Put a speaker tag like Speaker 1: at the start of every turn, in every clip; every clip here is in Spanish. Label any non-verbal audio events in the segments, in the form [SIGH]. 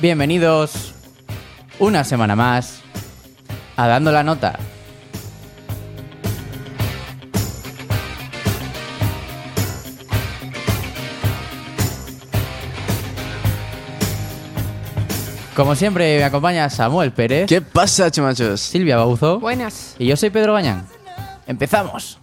Speaker 1: Bienvenidos una semana más a Dando la Nota. Como siempre me acompaña Samuel Pérez,
Speaker 2: ¿Qué pasa, chumachos?
Speaker 1: Silvia Bauzo
Speaker 3: Buenas.
Speaker 1: y yo soy Pedro Gañán. ¡Empezamos!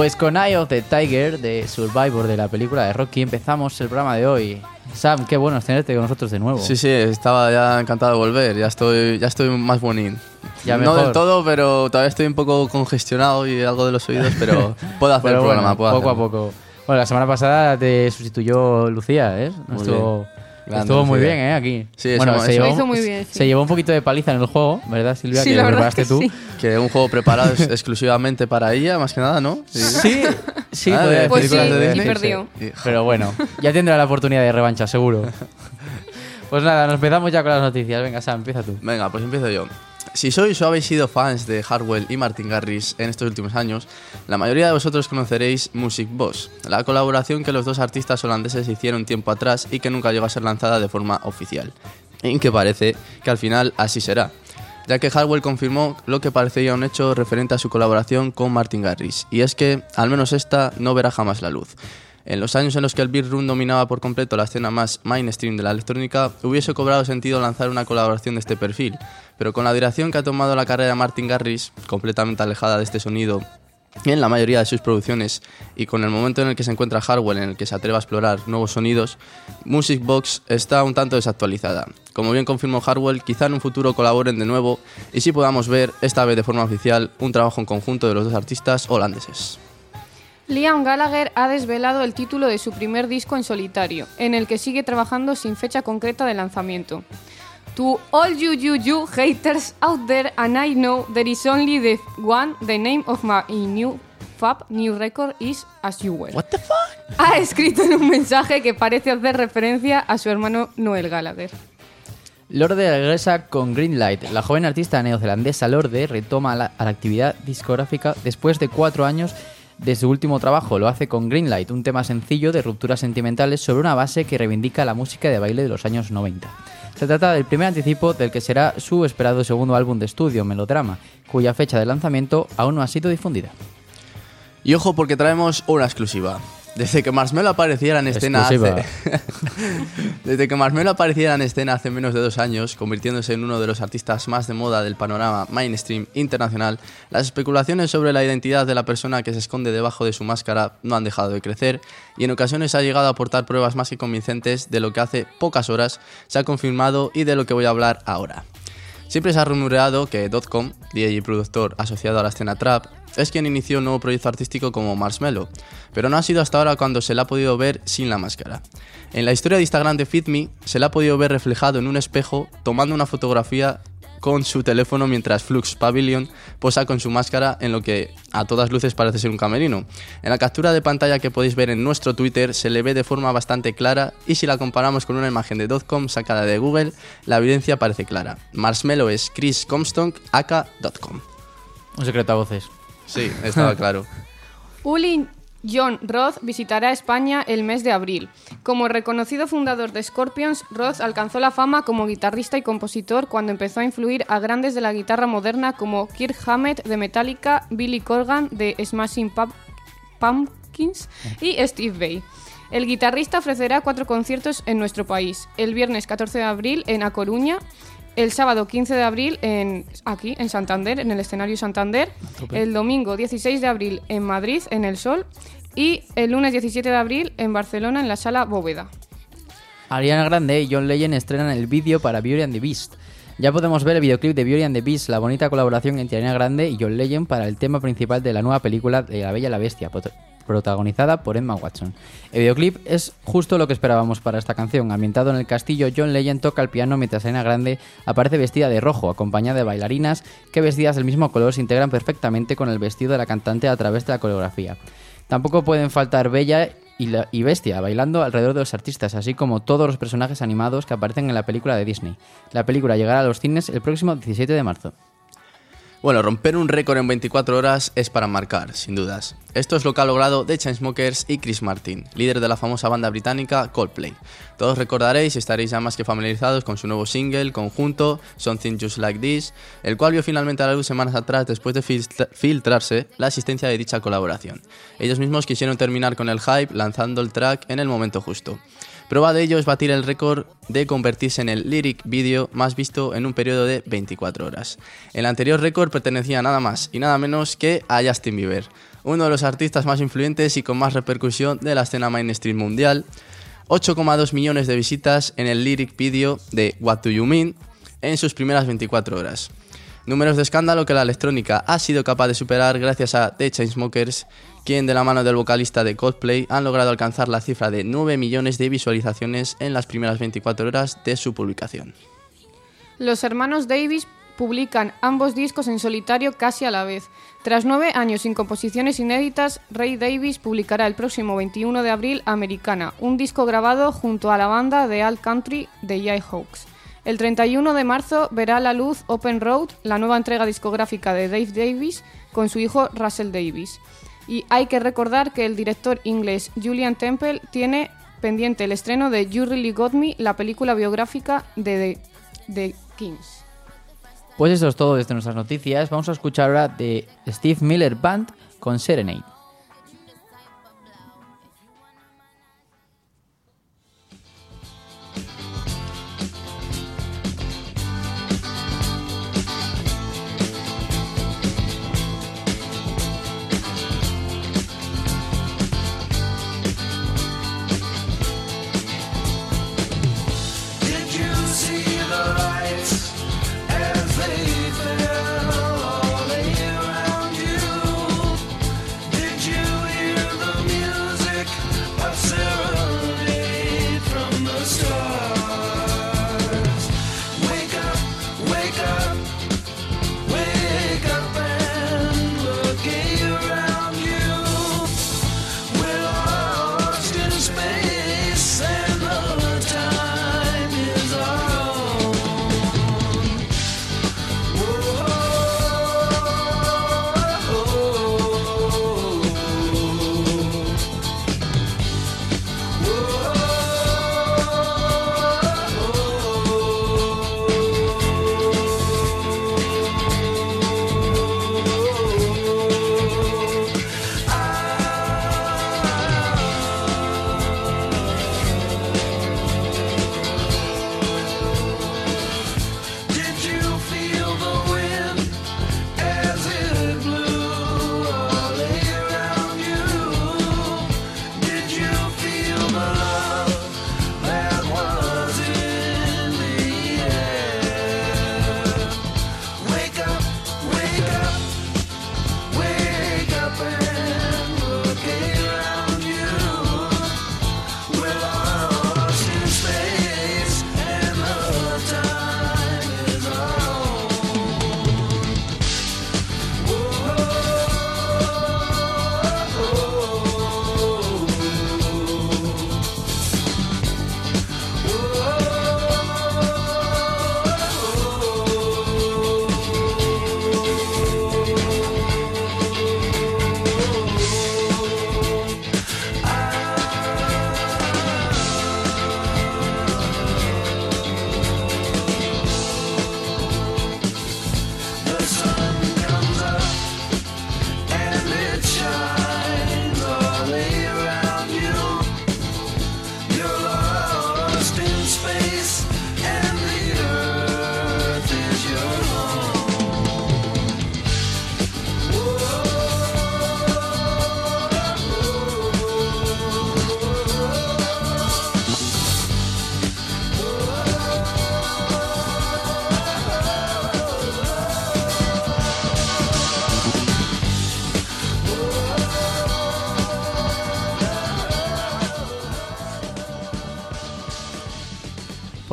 Speaker 1: Pues con Eye of the Tiger de Survivor de la película de Rocky empezamos el programa de hoy. Sam, qué bueno es tenerte con nosotros de nuevo.
Speaker 2: Sí, sí, estaba ya encantado de volver. Ya estoy, ya estoy más bonín.
Speaker 1: Ya
Speaker 2: no
Speaker 1: mejor.
Speaker 2: del todo, pero todavía estoy un poco congestionado y algo de los oídos, pero [LAUGHS] puedo hacer
Speaker 1: Pero
Speaker 2: el programa. puedo
Speaker 1: poco a poco. Bueno, la semana pasada te sustituyó Lucía, ¿eh?
Speaker 2: Muy
Speaker 1: Estuvo,
Speaker 2: Grande,
Speaker 1: estuvo muy bien, ¿eh? Aquí.
Speaker 2: Sí,
Speaker 1: bueno, se, llevó,
Speaker 3: hizo muy bien, sí.
Speaker 1: se llevó un poquito de paliza en el juego, ¿verdad, Silvia?
Speaker 3: Sí,
Speaker 1: que
Speaker 3: la
Speaker 1: lo preparaste
Speaker 3: que
Speaker 1: tú.
Speaker 3: sí.
Speaker 2: Que un juego preparado es- exclusivamente para ella, más que nada, ¿no? Sí.
Speaker 1: Sí, sí,
Speaker 2: Ah, de
Speaker 3: Pues
Speaker 1: de
Speaker 3: y perdió.
Speaker 2: sí.
Speaker 1: Pero bueno, ya tendrá la oportunidad de revancha, seguro. [LAUGHS] Pues nada, nos empezamos ya con las noticias. Venga, Sam, empieza tú.
Speaker 2: Venga, pues empiezo yo. Si sois o habéis sido fans de Hardwell y Martin Garrix en estos últimos años, la mayoría de vosotros conoceréis Music Boss, la colaboración que los dos artistas holandeses hicieron tiempo atrás y que nunca llegó a ser lanzada de forma oficial. Y que parece que al final así será, ya que Hardwell confirmó lo que parecía un hecho referente a su colaboración con Martin Garrix, y es que al menos esta no verá jamás la luz. En los años en los que el beat dominaba por completo la escena más mainstream de la electrónica, hubiese cobrado sentido lanzar una colaboración de este perfil, pero con la dirección que ha tomado la carrera de Martin Garrix, completamente alejada de este sonido en la mayoría de sus producciones y con el momento en el que se encuentra Hardwell en el que se atreve a explorar nuevos sonidos, Music Box está un tanto desactualizada. Como bien confirmó Hardwell, quizá en un futuro colaboren de nuevo y si podamos ver, esta vez de forma oficial, un trabajo en conjunto de los dos artistas holandeses.
Speaker 3: Liam Gallagher ha desvelado el título de su primer disco en solitario, en el que sigue trabajando sin fecha concreta de lanzamiento. To all you you you haters out there, and I know there is only the one, the name of my new fab new record is As You Were.
Speaker 2: What the fuck?
Speaker 3: Ha escrito en un mensaje que parece hacer referencia a su hermano Noel Gallagher.
Speaker 1: Lorde regresa con Greenlight. La joven artista neozelandesa Lorde retoma la, a la actividad discográfica después de cuatro años de su último trabajo. Lo hace con Greenlight, un tema sencillo de rupturas sentimentales sobre una base que reivindica la música de baile de los años 90. Se trata del primer anticipo del que será su esperado segundo álbum de estudio, Melodrama, cuya fecha de lanzamiento aún no ha sido difundida.
Speaker 2: Y ojo porque traemos una exclusiva. Desde que Marshmello apareciera en escena
Speaker 1: Exclusiva.
Speaker 2: hace... [LAUGHS] Desde que Marshmello apareciera en escena hace menos de dos años, convirtiéndose en uno de los artistas más de moda del panorama mainstream internacional, las especulaciones sobre la identidad de la persona que se esconde debajo de su máscara no han dejado de crecer y en ocasiones ha llegado a aportar pruebas más que convincentes de lo que hace pocas horas se ha confirmado y de lo que voy a hablar ahora. Siempre se ha rumoreado que Dotcom, DJ productor asociado a la escena trap, es quien inició un nuevo proyecto artístico como Marshmello, pero no ha sido hasta ahora cuando se le ha podido ver sin la máscara. En la historia de Instagram de FitMe se le ha podido ver reflejado en un espejo tomando una fotografía con su teléfono mientras Flux Pavilion posa con su máscara en lo que a todas luces parece ser un camerino. En la captura de pantalla que podéis ver en nuestro Twitter se le ve de forma bastante clara y si la comparamos con una imagen de Dotcom sacada de Google, la evidencia parece clara. Marshmello es Chris Comstock, aka Dotcom.
Speaker 1: Un secreto a voces.
Speaker 2: Sí, estaba claro.
Speaker 3: Uli John Roth visitará España el mes de abril. Como reconocido fundador de Scorpions, Roth alcanzó la fama como guitarrista y compositor cuando empezó a influir a grandes de la guitarra moderna como Kirk Hammett de Metallica, Billy Corgan de Smashing Pump- Pumpkins y Steve Vai. El guitarrista ofrecerá cuatro conciertos en nuestro país. El viernes 14 de abril en A Coruña, el sábado 15 de abril en aquí en Santander, en el escenario Santander, el domingo 16 de abril en Madrid, en El Sol, y el lunes 17 de abril en Barcelona, en la sala Bóveda.
Speaker 1: Ariana Grande y John Legend estrenan el vídeo para Beauty and the Beast. Ya podemos ver el videoclip de Beauty and the Beast, la bonita colaboración entre Ariana Grande y John Legend para el tema principal de la nueva película de La Bella y la Bestia, protagonizada por Emma Watson. El videoclip es justo lo que esperábamos para esta canción. Ambientado en el castillo, John Legend toca el piano mientras Ariana Grande aparece vestida de rojo, acompañada de bailarinas que vestidas del mismo color se integran perfectamente con el vestido de la cantante a través de la coreografía. Tampoco pueden faltar Bella y, la- y Bestia bailando alrededor de los artistas, así como todos los personajes animados que aparecen en la película de Disney. La película llegará a los cines el próximo 17 de marzo.
Speaker 2: Bueno, romper un récord en 24 horas es para marcar, sin dudas. Esto es lo que ha logrado The Chainsmokers y Chris Martin, líder de la famosa banda británica Coldplay. Todos recordaréis y estaréis ya más que familiarizados con su nuevo single conjunto, Something Just Like This, el cual vio finalmente a la luz semanas atrás después de filtra- filtrarse la existencia de dicha colaboración. Ellos mismos quisieron terminar con el hype lanzando el track en el momento justo. Prueba de ello es batir el récord de convertirse en el lyric video más visto en un periodo de 24 horas. El anterior récord pertenecía nada más y nada menos que a Justin Bieber, uno de los artistas más influyentes y con más repercusión de la escena mainstream mundial. 8,2 millones de visitas en el lyric video de What Do You Mean en sus primeras 24 horas. Números de escándalo que la electrónica ha sido capaz de superar gracias a The Chainsmokers, quien de la mano del vocalista de Coldplay han logrado alcanzar la cifra de 9 millones de visualizaciones en las primeras 24 horas de su publicación.
Speaker 3: Los hermanos Davis publican ambos discos en solitario casi a la vez. Tras nueve años sin composiciones inéditas, Ray Davis publicará el próximo 21 de abril Americana, un disco grabado junto a la banda de Alt Country de Jayhawks. El 31 de marzo verá a la luz Open Road, la nueva entrega discográfica de Dave Davis, con su hijo Russell Davis. Y hay que recordar que el director inglés Julian Temple tiene pendiente el estreno de You Really Got Me, la película biográfica de The, Kings.
Speaker 1: Pues eso es todo desde nuestras noticias. Vamos a escuchar ahora de Steve Miller Band con Serenade.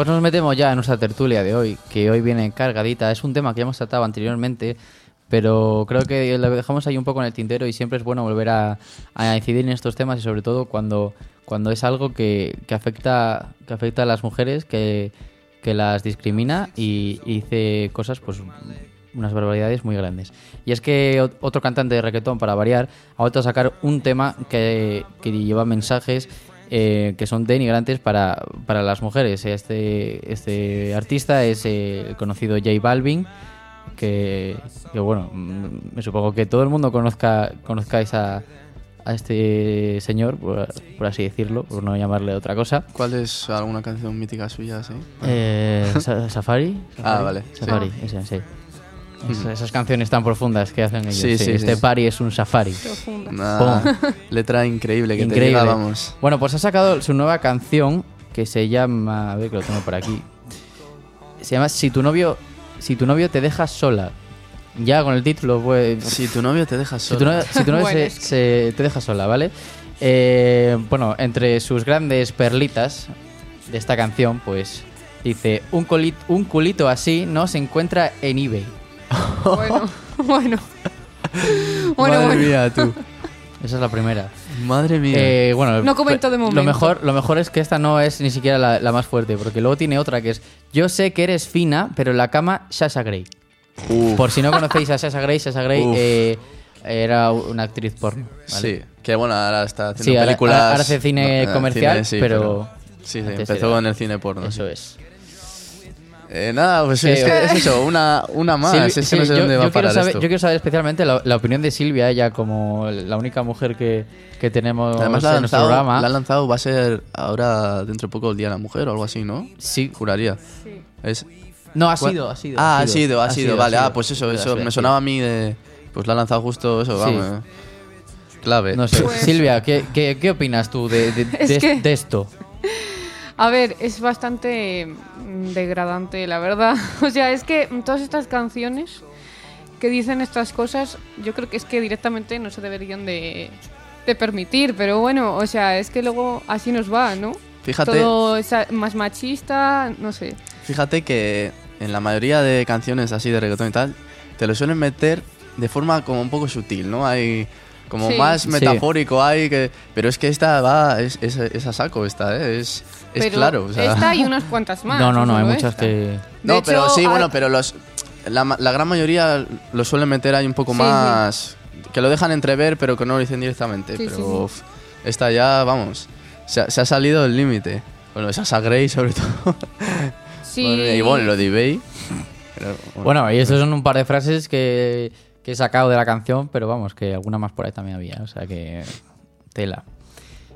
Speaker 1: Pues nos metemos ya en nuestra tertulia de hoy, que hoy viene cargadita. Es un tema que ya hemos tratado anteriormente, pero creo que lo dejamos ahí un poco en el tintero y siempre es bueno volver a, a incidir en estos temas y sobre todo cuando, cuando es algo que, que afecta, que afecta a las mujeres, que, que las discrimina y, y cosas pues unas barbaridades muy grandes. Y es que ot- otro cantante de reggaetón, para variar, ha vuelto a sacar un tema que lleva mensajes eh, que son denigrantes para, para las mujeres. Este, este artista es eh, el conocido J Balvin, que, que, bueno, mm, me supongo que todo el mundo conozca conozcáis a, a este señor, por, por así decirlo, por no llamarle otra cosa.
Speaker 2: ¿Cuál es alguna canción mítica suya, sí?
Speaker 1: Eh, Sa- Safari.
Speaker 2: Ah, vale,
Speaker 1: Safari, ese, sí. Es- esas canciones tan profundas que hacen ellos.
Speaker 2: Sí,
Speaker 1: sí.
Speaker 2: sí,
Speaker 1: este
Speaker 2: sí.
Speaker 1: party es un safari.
Speaker 2: Letra increíble que te
Speaker 1: Increíble.
Speaker 2: llega.
Speaker 1: Bueno, pues ha sacado su nueva canción que se llama, a ver que lo tengo por aquí. Se llama Si tu novio, si tu novio te deja sola. Ya con el título, pues.
Speaker 2: Si tu novio te deja
Speaker 1: Si
Speaker 2: solo.
Speaker 1: tu novio, si tu novio
Speaker 3: Bueno,
Speaker 1: se,
Speaker 3: es que-
Speaker 1: se- te deja sola, ¿vale? Eh, bueno, entre sus grandes perlitas de esta canción, pues dice: un, un culito así no se encuentra en eBay.
Speaker 3: Bueno, [LAUGHS] bueno. Bueno,
Speaker 2: Madre
Speaker 3: bueno.
Speaker 2: mía, tú. [LAUGHS]
Speaker 1: Esa es la primera.
Speaker 2: Madre mía.
Speaker 1: Eh, bueno,
Speaker 3: No comento de
Speaker 1: Lo
Speaker 3: momento.
Speaker 1: mejor, lo mejor es que esta no es ni siquiera la, la más fuerte, porque luego tiene otra que es: Yo sé que eres fina, pero en la cama, Sasha Grey.
Speaker 2: Uf,
Speaker 1: Por si no conocéis a Sasha Grey, Sasha Grey
Speaker 2: Uf.
Speaker 1: eh, era una actriz porno. ¿vale?
Speaker 2: Sí, que bueno, ahora está haciendo
Speaker 1: Sí,
Speaker 2: películas.
Speaker 1: ahora hace cine
Speaker 2: no, eh,
Speaker 1: comercial,
Speaker 2: sí,
Speaker 1: pero
Speaker 2: Sí, empezó
Speaker 1: era-
Speaker 2: en el cine porno.
Speaker 1: Eso
Speaker 2: sí.
Speaker 1: es.
Speaker 2: Eh, nada, pues
Speaker 1: Sí,
Speaker 2: es, que es eso, una, una más.
Speaker 1: Silvi-
Speaker 2: es que
Speaker 1: sí,
Speaker 2: no sé
Speaker 1: yo,
Speaker 2: dónde va
Speaker 1: yo
Speaker 2: a
Speaker 1: quiero
Speaker 2: parar
Speaker 1: saber,
Speaker 2: esto.
Speaker 1: yo quiero saber especialmente la, la opinión de Silvia, ella como la única mujer que, que tenemos
Speaker 2: Además,
Speaker 1: en nuestro programa.
Speaker 2: la ha lanzado, va a ser ahora dentro de poco el Día de la Mujer o algo así, ¿no?
Speaker 1: Sí.
Speaker 2: Juraría. Es,
Speaker 1: No, ha
Speaker 2: ¿Cuál?
Speaker 1: sido, ha sido.
Speaker 2: ah, ha sido, ha sido, vale. Ah, pues eso, eso me sonaba a mí de. Pues la ha lanzado justo eso,
Speaker 1: Sí.
Speaker 2: vamos. eh. Clave.
Speaker 1: No sé.
Speaker 3: Pues-
Speaker 1: Silvia, ¿qué, qué, qué opinas tú de, de, [LAUGHS]
Speaker 3: Es
Speaker 1: de-
Speaker 3: que-
Speaker 1: de esto?
Speaker 3: A ver, es bastante mm, degradante, la verdad. [LAUGHS] O sea, es que todas estas canciones que dicen estas cosas, yo creo que es que directamente no se deberían de, de permitir. Pero bueno, o sea, es que luego así nos va, ¿no?
Speaker 2: Fíjate.
Speaker 3: Todo es más machista, no sé.
Speaker 2: Fíjate que en la mayoría de canciones así de reggaetón y tal, te lo suelen meter de forma como un poco sutil, ¿no? Hay como
Speaker 3: Sí.
Speaker 2: más
Speaker 1: Sí.
Speaker 2: metafórico, hay que... Pero es que esta va, es, es, es a saco esta, ¿eh? Es, es
Speaker 3: Pero
Speaker 2: claro, o sea...
Speaker 3: Esta y unas [LAUGHS] cuantas más.
Speaker 1: no, no, no, hay muchas
Speaker 3: esta.
Speaker 1: que...
Speaker 3: De
Speaker 2: No, pero
Speaker 3: hecho,
Speaker 2: sí,
Speaker 3: hay-
Speaker 2: bueno, pero los... La, gran mayoría lo suelen meter ahí un poco
Speaker 3: Sí,
Speaker 2: más... Que lo dejan entrever, pero que no lo dicen directamente.
Speaker 3: Sí,
Speaker 2: pero
Speaker 3: sí, sí.
Speaker 2: uf, esta ya, vamos, se, ha- se ha salido del límite. Bueno, esa Grey sobre todo. [LAUGHS]
Speaker 3: Sí.
Speaker 2: Madre y bueno, lo de eBay... pero,
Speaker 1: Bueno, y estas son un par de frases que, que he sacado de la canción, pero vamos, que alguna más por ahí también había, o sea que tela.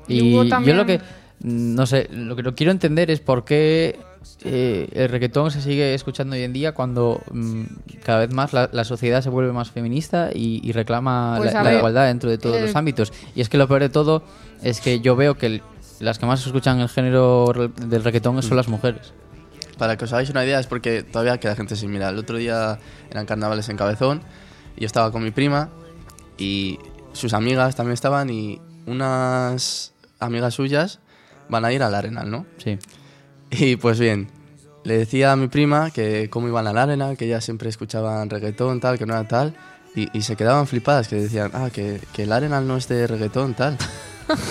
Speaker 3: Y
Speaker 1: Y
Speaker 3: hubo
Speaker 1: yo
Speaker 3: también-
Speaker 1: lo que, mm, no sé, lo que no quiero entender es por qué eh, el reggaetón se sigue escuchando hoy en día cuando mm, cada vez más la, la sociedad se vuelve más feminista y, y reclama
Speaker 3: Pues
Speaker 1: la, la igualdad dentro de todos
Speaker 3: eh,
Speaker 1: los ámbitos. Y es que lo peor de todo es que yo veo que el- las que más escuchan el género del reggaetón son las mujeres.
Speaker 2: Para que os hagáis una idea, es porque todavía queda gente sin mirar. El otro día eran carnavales en Cabezón yo estaba con mi prima y sus amigas también estaban y unas amigas suyas van a ir al Arenal, ¿no?
Speaker 1: Sí.
Speaker 2: Y pues bien, le decía a mi prima que cómo iban al Arenal, que ellas siempre escuchaban reggaetón, tal, que no era tal. Y, y se quedaban flipadas, que decían, ah, que, que el Arenal no es de reggaetón, tal. [LAUGHS]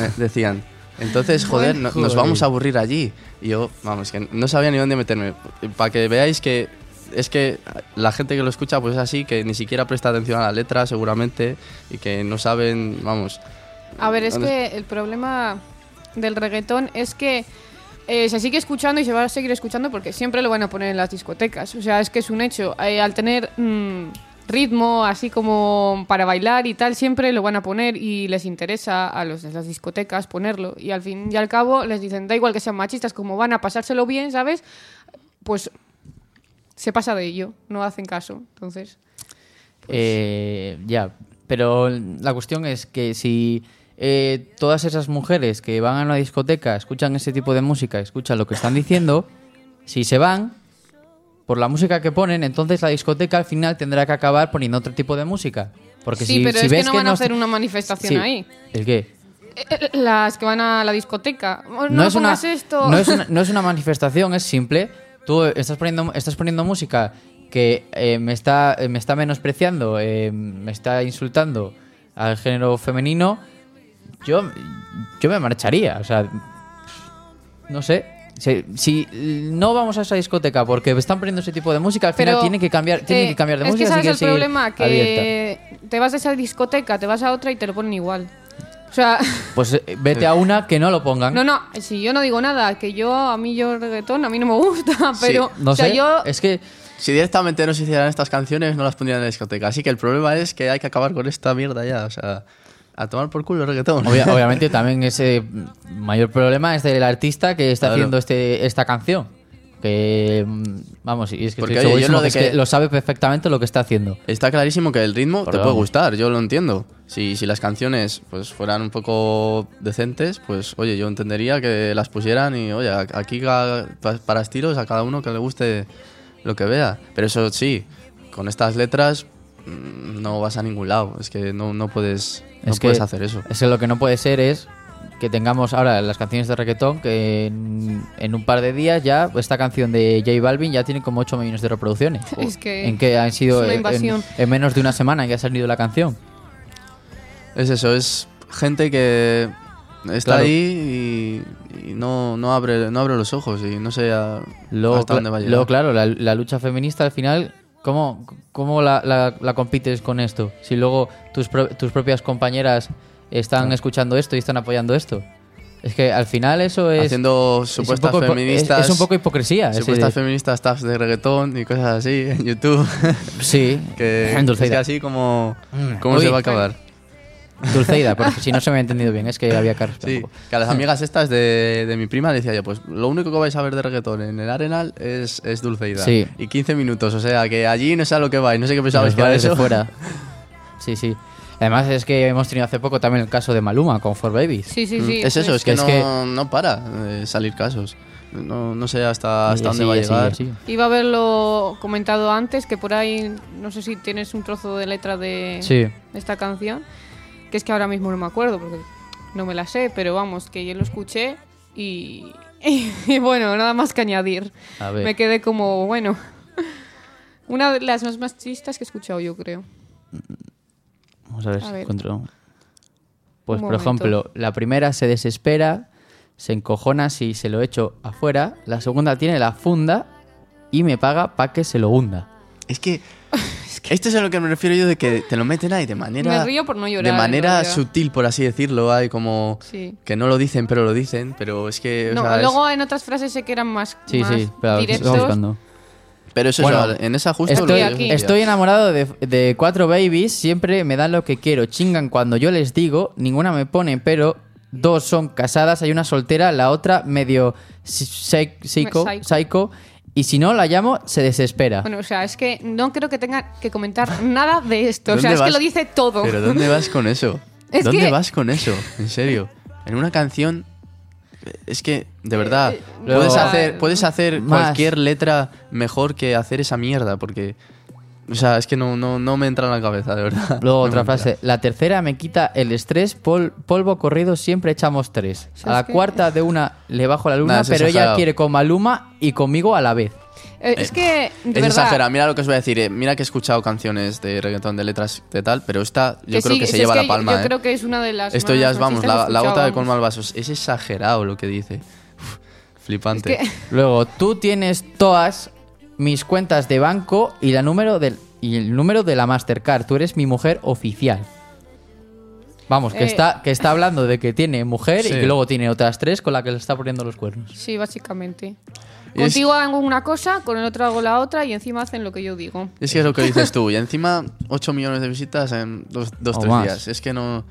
Speaker 2: Eh, decían. Entonces, joder, no- nos vamos a aburrir allí. Y yo, vamos, que no sabía ni dónde meterme. Para que veáis que es que la gente que lo escucha pues es así, que ni siquiera presta atención a la letra seguramente y que no saben, vamos...
Speaker 3: A ver, es
Speaker 2: ¿dónde-
Speaker 3: que el problema del reggaetón es que eh, se sigue escuchando y se va a seguir escuchando porque siempre lo van a poner en las discotecas. O sea, es que es un hecho. Eh, al tener mm, ritmo, así como para bailar y tal, siempre lo van a poner y les interesa a los de las discotecas ponerlo. Y al fin y al cabo les dicen, da igual que sean machistas, como van a pasárselo bien, ¿sabes? Pues se pasa de ello, no hacen caso. Entonces,
Speaker 1: Eh, ya, pero la cuestión es que si eh, todas esas mujeres que van a una discoteca escuchan ese tipo de música, escuchan lo que están diciendo, si se van por la música que ponen, entonces la discoteca al final tendrá que acabar poniendo otro tipo de música. Porque
Speaker 3: sí,
Speaker 1: si,
Speaker 3: pero
Speaker 1: si
Speaker 3: es
Speaker 1: ves
Speaker 3: que no van a hacer una manifestación
Speaker 1: Sí.
Speaker 3: ahí.
Speaker 1: ¿El qué?
Speaker 3: Eh, Las que van a la discoteca. Oh, No,
Speaker 1: es una,
Speaker 3: esto.
Speaker 1: no es una [LAUGHS] no es una manifestación, es simple. Tú estás poniendo, estás poniendo música que eh, me, está, eh, me está menospreciando, eh, me está insultando al género femenino. Yo, yo me marcharía. O sea, no sé. Si, si no vamos a esa discoteca porque están poniendo ese tipo de música, al final
Speaker 3: Pero,
Speaker 1: tiene que cambiar, tiene
Speaker 3: eh,
Speaker 1: que cambiar de
Speaker 3: es
Speaker 1: música.
Speaker 3: que
Speaker 1: si
Speaker 3: sabes el problema, que
Speaker 1: abierta.
Speaker 3: te vas de esa discoteca, te vas a otra y te lo ponen igual. O sea, [LAUGHS]
Speaker 1: Pues eh, vete a una que no lo pongan.
Speaker 3: no, no, si yo no digo nada, que yo, a mí yo el reggaetón, a mí no me gusta, [LAUGHS] pero,
Speaker 1: No
Speaker 3: o sea,
Speaker 1: sé.
Speaker 3: yo...
Speaker 1: Es que
Speaker 2: Si directamente no se hicieran estas canciones, no las pondrían en la discoteca. Así que el problema es que hay que acabar con esta mierda ya. O sea, a tomar por culo el reggaetón.
Speaker 1: Obvia- [LAUGHS] obviamente también ese mayor problema es del artista que está
Speaker 2: Claro.
Speaker 1: haciendo este, esta canción. Que, mm, vamos, y es que
Speaker 2: Porque,
Speaker 1: estoy
Speaker 2: oye, yo
Speaker 1: segurísimo
Speaker 2: lo de
Speaker 1: que, es que
Speaker 2: que-
Speaker 1: lo sabe perfectamente lo que está haciendo.
Speaker 2: Está clarísimo que el ritmo
Speaker 1: Pero
Speaker 2: te puede
Speaker 1: vamos.
Speaker 2: gustar, yo lo entiendo. Si, si las canciones pues fueran un poco decentes, pues oye, yo entendería que las pusieran y oye, a- aquí para estilos a cada uno que le guste lo que vea. Pero eso sí, con estas letras mm, no vas a ningún lado. Es que no, no puedes, no
Speaker 1: es que,
Speaker 2: puedes hacer eso.
Speaker 1: Es que lo que no puede ser es que tengamos ahora las canciones de reggaetón que en, en un par de días ya esta canción de J Balvin ya tiene como 8 millones de reproducciones. [LAUGHS]
Speaker 3: Es que
Speaker 1: en que han sido
Speaker 3: es una
Speaker 1: en-
Speaker 3: invasión.
Speaker 1: en, menos de una semana que ha salido la canción.
Speaker 2: Es eso, es gente que está
Speaker 1: Claro.
Speaker 2: ahí y, y no, no, abre, no abre los ojos y no sé a-
Speaker 1: Luego,
Speaker 2: hasta dónde va a
Speaker 1: cla-
Speaker 2: llegar.
Speaker 1: luego, claro, la, la lucha feminista al final, ¿cómo, cómo la, la- la compites con esto? Si luego tus, pro- tus propias compañeras están escuchando esto y están apoyando esto. Es que al final eso es...
Speaker 2: Haciendo
Speaker 1: es un
Speaker 2: supuestas
Speaker 1: poco hipo-
Speaker 2: feministas.
Speaker 1: Es, es un poco hipocresía.
Speaker 2: Supuestas feministas tags de reggaetón y cosas así en YouTube.
Speaker 1: sí, [LAUGHS]
Speaker 2: que es que así como,
Speaker 1: Uy.
Speaker 2: se va a acabar.
Speaker 1: Dulceida, porque si no se me ha entendido bien, es que había que respetar
Speaker 2: Sí, que a las amigas estas de, de mi prima le decía yo, pues lo único que vais a ver de reggaetón en el Arenal es, es Dulceida.
Speaker 1: Sí.
Speaker 2: Y 15 minutos, o sea, que allí no sé a lo que vais, no sé qué pensabais que era eso.
Speaker 1: fuera. [LAUGHS] Sí, sí. Además es que hemos tenido hace poco también el caso de Maluma con Four Babies.
Speaker 3: Sí, sí,
Speaker 2: Mm,
Speaker 3: sí.
Speaker 2: es eso, es que,
Speaker 1: Es
Speaker 2: no,
Speaker 1: que-
Speaker 2: no para de salir casos. No, no sé hasta, hasta dónde va a llegar.
Speaker 1: así.
Speaker 3: Iba a haberlo comentado antes, que por ahí, no sé si tienes un trozo de letra de,
Speaker 1: Sí.
Speaker 3: de esta canción, que es que ahora mismo no me acuerdo, porque no me la sé, pero vamos, que yo lo escuché y, [LAUGHS] y bueno, nada más que añadir.
Speaker 1: A ver.
Speaker 3: Me quedé como, bueno, [LAUGHS] una de las más machistas que he escuchado yo creo.
Speaker 1: Vamos a ver
Speaker 3: A
Speaker 1: si
Speaker 3: ver.
Speaker 1: encuentro. Pues
Speaker 3: Un
Speaker 1: por
Speaker 3: momento.
Speaker 1: ejemplo, la primera se desespera, se encojona si se lo echo afuera. La segunda tiene la funda y me paga para que se lo hunda.
Speaker 2: Es que, [LAUGHS] esto es a lo que me refiero yo de que te lo meten ahí de manera...
Speaker 3: Me río por no llorar,
Speaker 2: De manera sutil, por así decirlo. Hay como...
Speaker 3: Sí.
Speaker 2: Que no lo dicen, pero lo dicen. Pero es que... o
Speaker 3: No,
Speaker 2: es-
Speaker 3: luego en otras frases sé que eran más,
Speaker 1: Sí,
Speaker 3: más
Speaker 1: sí, pero
Speaker 3: directos.
Speaker 1: buscando.
Speaker 2: Pero eso
Speaker 1: Bueno,
Speaker 2: es, en esa justo...
Speaker 1: Estoy,
Speaker 2: lo que
Speaker 1: estoy enamorado de, de cuatro babies, siempre me dan lo que quiero, chingan cuando yo les digo, ninguna me pone, pero dos son casadas, hay una soltera, la otra medio psico,
Speaker 3: Psycho.
Speaker 1: Y si no la llamo, se desespera.
Speaker 3: Bueno, o sea, es que no creo que tenga que comentar nada de esto. O sea,
Speaker 2: ¿Dónde
Speaker 3: es que lo dice todo.
Speaker 2: Pero ¿dónde vas con eso? [LAUGHS]
Speaker 3: Es
Speaker 2: ¿Dónde
Speaker 3: que-
Speaker 2: vas con eso? En serio. En una canción... Es que, de verdad,
Speaker 1: Luego-
Speaker 2: puedes hacer, puedes hacer
Speaker 1: Más.
Speaker 2: cualquier letra mejor que hacer esa mierda, porque... O sea, es que no, no, no me entra en la cabeza, de verdad.
Speaker 1: Luego
Speaker 2: No
Speaker 1: otra frase, la tercera me quita el estrés, pol- polvo corrido siempre echamos tres. A la
Speaker 3: que-
Speaker 1: cuarta de una le bajo la luna,
Speaker 2: Nah,
Speaker 1: pero ella quiere con Maluma y conmigo a la vez.
Speaker 3: Eh, es que, de
Speaker 2: Es
Speaker 3: verdad,
Speaker 2: exagerado. Mira lo que os voy a decir. eh, Mira que he escuchado canciones de reggaetón de letras de tal, pero esta yo creo
Speaker 3: sí,
Speaker 2: que se
Speaker 3: es
Speaker 2: lleva
Speaker 3: que
Speaker 2: la palma.
Speaker 3: Yo
Speaker 2: eh.
Speaker 3: creo que es una de las
Speaker 2: Esto ya es, vamos, la,
Speaker 3: que
Speaker 2: gota de colma al vaso. Es exagerado lo que dice. Uf, flipante.
Speaker 3: Es que-
Speaker 1: Luego, tú tienes todas mis cuentas de banco y, la número del, y el número de la Mastercard. Tú eres mi mujer oficial. Vamos, que,
Speaker 3: Eh.
Speaker 1: está, que está hablando de que tiene mujer y que luego tiene otras tres con la que le está poniendo los cuernos.
Speaker 3: Sí, básicamente.
Speaker 2: Y es-
Speaker 3: Contigo hago una cosa, con el otro hago la otra y encima hacen lo que yo digo.
Speaker 2: Es que es lo que dices tú. Y encima 8 millones de visitas en dos, dos
Speaker 1: O
Speaker 2: tres
Speaker 1: más.
Speaker 2: días. Es que no...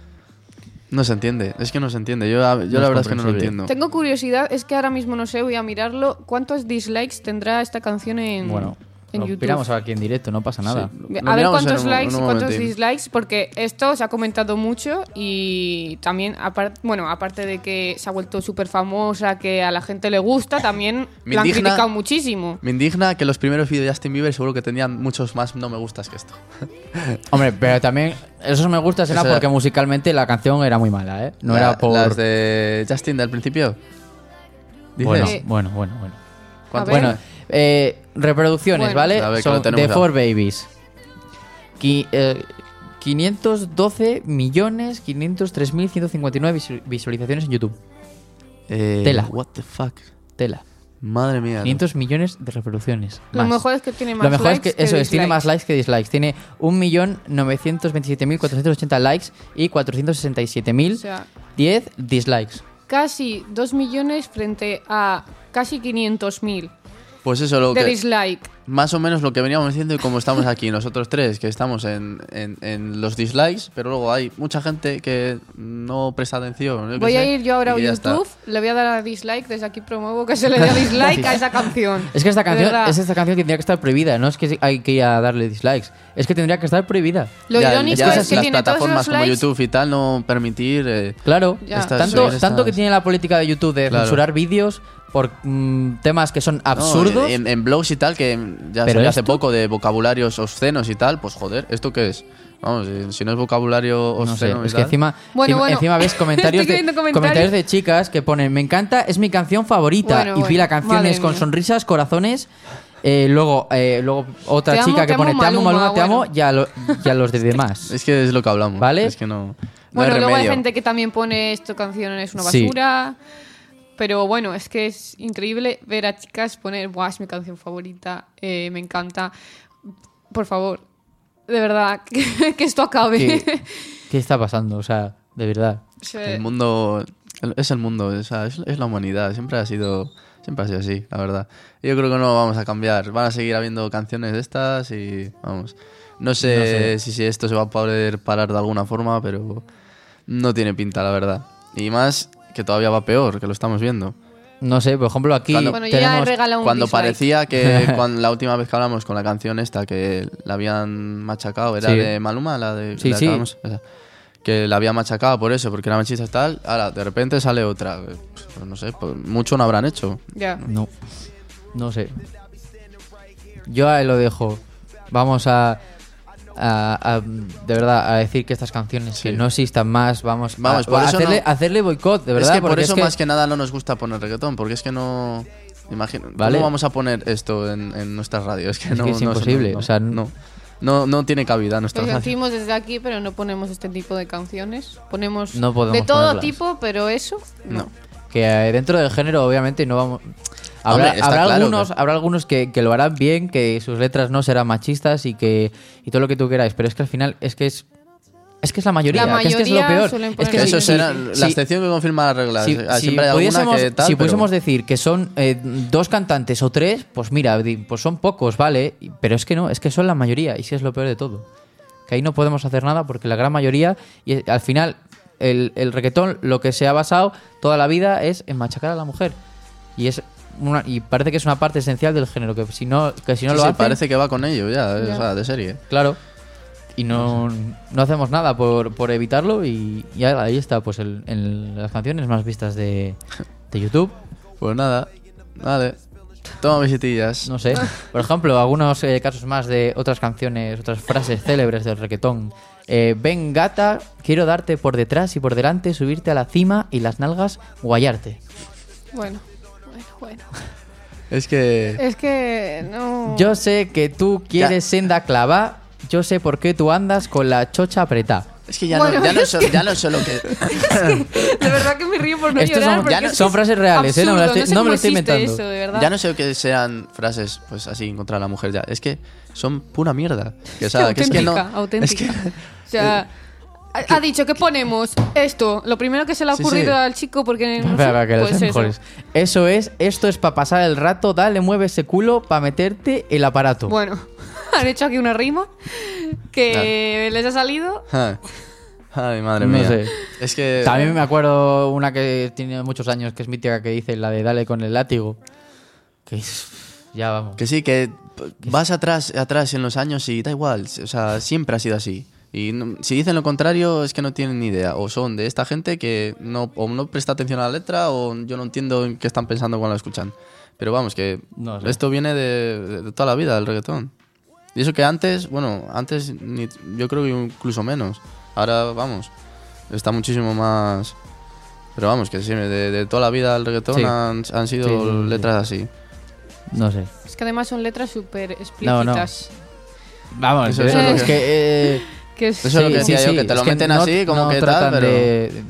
Speaker 2: No se entiende. Es que no se entiende. Yo, yo la verdad es que no lo entiendo.
Speaker 3: Tengo curiosidad, es que ahora mismo no sé, voy a mirarlo. ¿Cuántos dislikes tendrá esta canción en,
Speaker 1: Bueno,
Speaker 3: en
Speaker 1: Lo
Speaker 3: YouTube.
Speaker 1: miramos aquí en directo, no pasa nada.
Speaker 2: Sí.
Speaker 3: A ver cuántos
Speaker 2: un-
Speaker 3: likes y cuántos dislikes, porque esto se ha comentado mucho y también, bueno, aparte de que se ha vuelto súper famosa, que a la gente le gusta, también [LAUGHS]
Speaker 2: Me
Speaker 3: la han criticado muchísimo.
Speaker 2: Me indigna que los primeros vídeos de Justin Bieber seguro que tenían muchos más no me gustas que esto. [LAUGHS]
Speaker 1: Hombre, pero también esos me gusta era
Speaker 2: Eso era-
Speaker 1: porque musicalmente la canción era muy mala, ¿eh? No
Speaker 2: La-
Speaker 1: era por...
Speaker 2: Las de Justin del principio. ¿Dices?
Speaker 1: Bueno,
Speaker 3: Eh,
Speaker 1: bueno, bueno, bueno.
Speaker 2: ¿Cuánto?
Speaker 3: ver.
Speaker 1: Bueno, eh, reproducciones,
Speaker 3: Bueno.
Speaker 1: ¿vale?
Speaker 2: A ver, que
Speaker 1: Son
Speaker 2: lo tenemos
Speaker 1: de
Speaker 2: ya.
Speaker 1: Four Babies. Qui- eh, 512 millones 503.159 visu- visualizaciones en YouTube.
Speaker 2: Eh,
Speaker 1: Tela.
Speaker 2: What the fuck.
Speaker 1: Tela.
Speaker 2: Madre mía.
Speaker 1: 500 millones de reproducciones.
Speaker 3: Lo
Speaker 1: más.
Speaker 3: mejor es que tiene más
Speaker 1: Lo mejor es
Speaker 3: likes
Speaker 1: que eso es, tiene más likes que dislikes. Tiene 1.927.480 likes y 467.010
Speaker 3: O sea,
Speaker 1: dislikes.
Speaker 3: casi 2 millones frente a casi 500.000
Speaker 2: Pues eso, lo
Speaker 3: de
Speaker 2: que,
Speaker 3: dislike.
Speaker 2: más o menos lo que veníamos diciendo y como estamos aquí [LAUGHS] nosotros tres, que estamos en, en- en los dislikes, pero luego hay mucha gente que no presta atención.
Speaker 3: Voy a
Speaker 2: sé,
Speaker 3: ir yo ahora a. YouTube, le voy a dar a dislike, desde aquí promuevo que se le dé dislike a [LAUGHS] esa canción.
Speaker 1: Es que esta canción, es esta canción que tendría que estar prohibida. No es que hay que ir a darle dislikes. Es que tendría que estar prohibida.
Speaker 3: Lo
Speaker 2: Ya,
Speaker 3: irónico
Speaker 2: ya
Speaker 3: es que
Speaker 2: las
Speaker 3: tiene todos
Speaker 2: plataformas
Speaker 3: esos
Speaker 2: como
Speaker 3: likes
Speaker 2: YouTube y tal no permitir... eh,
Speaker 1: Claro,
Speaker 2: estas-
Speaker 1: tanto,
Speaker 2: estas-
Speaker 1: tanto que tiene la política de YouTube de
Speaker 2: Claro.
Speaker 1: censurar vídeos por mm, temas que son
Speaker 2: No,
Speaker 1: absurdos.
Speaker 2: en, en blogs y tal, que ya
Speaker 1: Pero
Speaker 2: hace
Speaker 1: esto-
Speaker 2: poco de vocabularios obscenos y tal, pues joder, ¿esto qué es? Vamos, si- si no es vocabulario
Speaker 1: no sé,
Speaker 2: obsceno y
Speaker 1: es que
Speaker 2: tal-
Speaker 1: encima,
Speaker 3: Bueno,
Speaker 1: encima,
Speaker 3: bueno.
Speaker 1: encima ves [LAUGHS] comentarios
Speaker 3: Estoy
Speaker 1: de, comentarios.
Speaker 3: comentarios.
Speaker 1: de chicas que ponen, me encanta, es mi canción favorita.
Speaker 3: Bueno,
Speaker 1: y vi
Speaker 3: bueno,
Speaker 1: la canción
Speaker 3: madre
Speaker 1: es con
Speaker 3: mía.
Speaker 1: sonrisas, corazones. eh, luego, eh, luego otra
Speaker 3: Te amo,
Speaker 1: chica
Speaker 3: te
Speaker 1: que
Speaker 3: amo,
Speaker 1: pone, te amo,
Speaker 3: Maluma",
Speaker 1: Maluma, te amo,
Speaker 3: bueno.
Speaker 1: y a, lo- y a los de [LAUGHS] demás.
Speaker 2: Es que es lo que hablamos.
Speaker 1: ¿Vale?
Speaker 2: Es que no, no
Speaker 3: Bueno,
Speaker 2: hay
Speaker 3: luego hay
Speaker 2: remedio.
Speaker 3: gente que también pone esto canción es una
Speaker 1: Sí.
Speaker 3: basura. Pero bueno, es que es increíble ver a chicas poner, Buah, es mi canción favorita, eh, me encanta. Por favor, de verdad, que, [LAUGHS] que esto acabe.
Speaker 1: ¿Qué, [LAUGHS] qué está pasando? O sea, de verdad.
Speaker 2: El mundo es el mundo, o sea, es, es la humanidad, siempre ha sido siempre ha sido así, la verdad. Yo creo que no vamos a cambiar, van a seguir habiendo canciones de estas y vamos. No sé,
Speaker 1: No sé.
Speaker 2: Si, si esto se va a poder parar de alguna forma, pero no tiene pinta, la verdad. Y más que todavía va peor, que lo estamos viendo.
Speaker 1: No sé, por ejemplo, aquí
Speaker 2: Cuando-
Speaker 3: bueno, ya
Speaker 1: tenemos...
Speaker 3: un
Speaker 2: Cuando parecía que [LAUGHS] cuando, la última vez que hablamos con la canción esta que la habían machacado, era
Speaker 1: Sí.
Speaker 2: de Maluma, la de
Speaker 1: Sí,
Speaker 2: la
Speaker 1: sí.
Speaker 2: acabamos- esa, que la había machacado por eso, porque era machista y tal, ahora de repente sale otra. Pues, no sé, pues, mucho no habrán hecho.
Speaker 3: ya.
Speaker 1: No, no sé. Yo ahí lo dejo. Vamos a, a- a- de verdad, a decir que estas canciones
Speaker 2: Sí.
Speaker 1: que no existan más, vamos,
Speaker 2: Vamos,
Speaker 1: a,
Speaker 2: por
Speaker 1: a
Speaker 2: eso
Speaker 1: hacerle,
Speaker 2: no-
Speaker 1: hacerle boicot, de verdad.
Speaker 2: es que por eso
Speaker 1: es que-
Speaker 2: más que nada no nos gusta poner reggaetón, porque es que no... Imagino,
Speaker 1: Vale.
Speaker 2: ¿Cómo vamos a poner esto en, en nuestra radio? Es que
Speaker 1: Es
Speaker 2: no
Speaker 1: que es
Speaker 2: no-
Speaker 1: imposible,
Speaker 2: no,
Speaker 1: o sea,
Speaker 2: no, no, no tiene cabida nuestra
Speaker 3: Lo
Speaker 2: radio.
Speaker 3: sentimos desde aquí, pero no ponemos este tipo de canciones. Ponemos
Speaker 1: No podemos
Speaker 3: de todo
Speaker 1: ponerlas.
Speaker 3: tipo, pero eso no.
Speaker 2: No.
Speaker 1: que eh, dentro del género obviamente no vamos habrá,
Speaker 2: Hombre, está
Speaker 1: habrá
Speaker 2: claro
Speaker 1: algunos
Speaker 2: que-
Speaker 1: habrá algunos que, que lo harán bien que sus letras no serán machistas y que y todo lo que tú queráis pero es que al final es que es es que es la mayoría,
Speaker 3: La
Speaker 1: que es que es lo
Speaker 3: mayoría
Speaker 1: peor es que
Speaker 2: Eso será la excepción que confirma las reglas.
Speaker 1: si,
Speaker 2: Ah,
Speaker 1: si
Speaker 2: Siempre hay alguna
Speaker 1: pudiésemos,
Speaker 2: que tal,
Speaker 1: si
Speaker 2: pero-
Speaker 1: pudiésemos decir que son eh, dos cantantes o tres, pues mira, pues son pocos, ¿vale? Pero es que no, es que son la mayoría y sí es lo peor de todo. Que ahí no podemos hacer nada porque la gran mayoría, y al final, el, el reggaetón lo que se ha basado toda la vida es en machacar a la mujer. Y es una, y parece que es una parte esencial del género, que si no, que si no
Speaker 2: Sí,
Speaker 1: lo
Speaker 2: sí,
Speaker 1: hacen,
Speaker 2: parece que va con ello ya,
Speaker 3: Ya.
Speaker 2: o sea, de serie.
Speaker 1: claro. Y no, no hacemos nada por, por evitarlo y, y ahí está, pues el- en las canciones más vistas de, de YouTube.
Speaker 2: Pues nada, vale. Toma visitillas.
Speaker 1: No sé. Por ejemplo, algunos eh, casos más de otras canciones, otras frases célebres del reggaetón. Eh, Ven gata, quiero darte por detrás y por delante, subirte a la cima y las nalgas guayarte.
Speaker 3: Bueno, bueno, [LAUGHS] bueno.
Speaker 2: Es que...
Speaker 3: Es que no.
Speaker 1: Yo sé que tú quieres senda clava, yo sé por qué tú andas con la chocha apretá.
Speaker 2: Es que ya,
Speaker 3: Bueno,
Speaker 2: no, ya, no
Speaker 3: es
Speaker 2: es, ya no es solo [LAUGHS] que...
Speaker 3: De verdad que me río por no
Speaker 1: Estos
Speaker 3: llorar.
Speaker 1: son-
Speaker 2: ya no-
Speaker 3: es que
Speaker 1: son
Speaker 3: es
Speaker 1: frases reales, ¿eh? No me lo
Speaker 3: absurdo,
Speaker 1: estoy-
Speaker 3: sé
Speaker 1: no me lo estoy inventando.
Speaker 3: Eso, de verdad.
Speaker 2: Ya no sé que sean frases pues así contra la mujer ya. Es que son pura mierda. [LAUGHS] Que, o sea, que es que no...
Speaker 3: auténtica,
Speaker 2: es que-
Speaker 3: auténtica. O sea, ha, ha dicho que ponemos esto, lo primero que se le ha
Speaker 2: Sí,
Speaker 3: ocurrido
Speaker 2: sí.
Speaker 3: al chico porque no
Speaker 1: Espera,
Speaker 3: sé,
Speaker 1: espera, que
Speaker 3: pues
Speaker 1: los
Speaker 3: eso.
Speaker 1: mejores. Eso es, esto es para pasar el rato, dale, mueve ese culo para meterte el aparato.
Speaker 3: Bueno, [LAUGHS] han hecho aquí una rima que les ha salido.
Speaker 2: Ah. Ay, madre
Speaker 1: No
Speaker 2: mía.
Speaker 1: sé.
Speaker 2: Es que...
Speaker 1: También me acuerdo una que tiene muchos años, que es mítica, que dice la de Dale con el látigo. Que es, Ya vamos.
Speaker 2: Que sí, que p- vas atrás, atrás en los años y da igual. O sea, siempre ha sido así. Y no- si dicen lo contrario es que no tienen ni idea. O son de esta gente que no, o no presta atención a la letra o yo no entiendo en qué están pensando cuando la escuchan. Pero vamos, que
Speaker 1: No
Speaker 2: esto viene de, toda la vida, el reggaetón. Y eso que antes, bueno, antes ni- yo creo que incluso menos. Ahora, vamos, está muchísimo más... Pero vamos, que sí, de, de toda la vida el reggaetón
Speaker 1: Sí.
Speaker 2: han, han sido
Speaker 1: Sí, sí, sí, sí.
Speaker 2: letras así.
Speaker 1: No sé.
Speaker 3: Es que además son letras súper
Speaker 1: No, no.
Speaker 3: explícitas.
Speaker 1: Vamos,
Speaker 2: Eso-
Speaker 1: eso,
Speaker 2: es lo
Speaker 1: es
Speaker 2: que-
Speaker 1: que... eh, [LAUGHS]
Speaker 3: Que es-
Speaker 2: Eso es lo que decía yo, que te lo
Speaker 1: es
Speaker 2: meten
Speaker 1: no-
Speaker 2: así, como
Speaker 1: no
Speaker 2: que tal,
Speaker 1: tratan
Speaker 2: pero-
Speaker 1: de-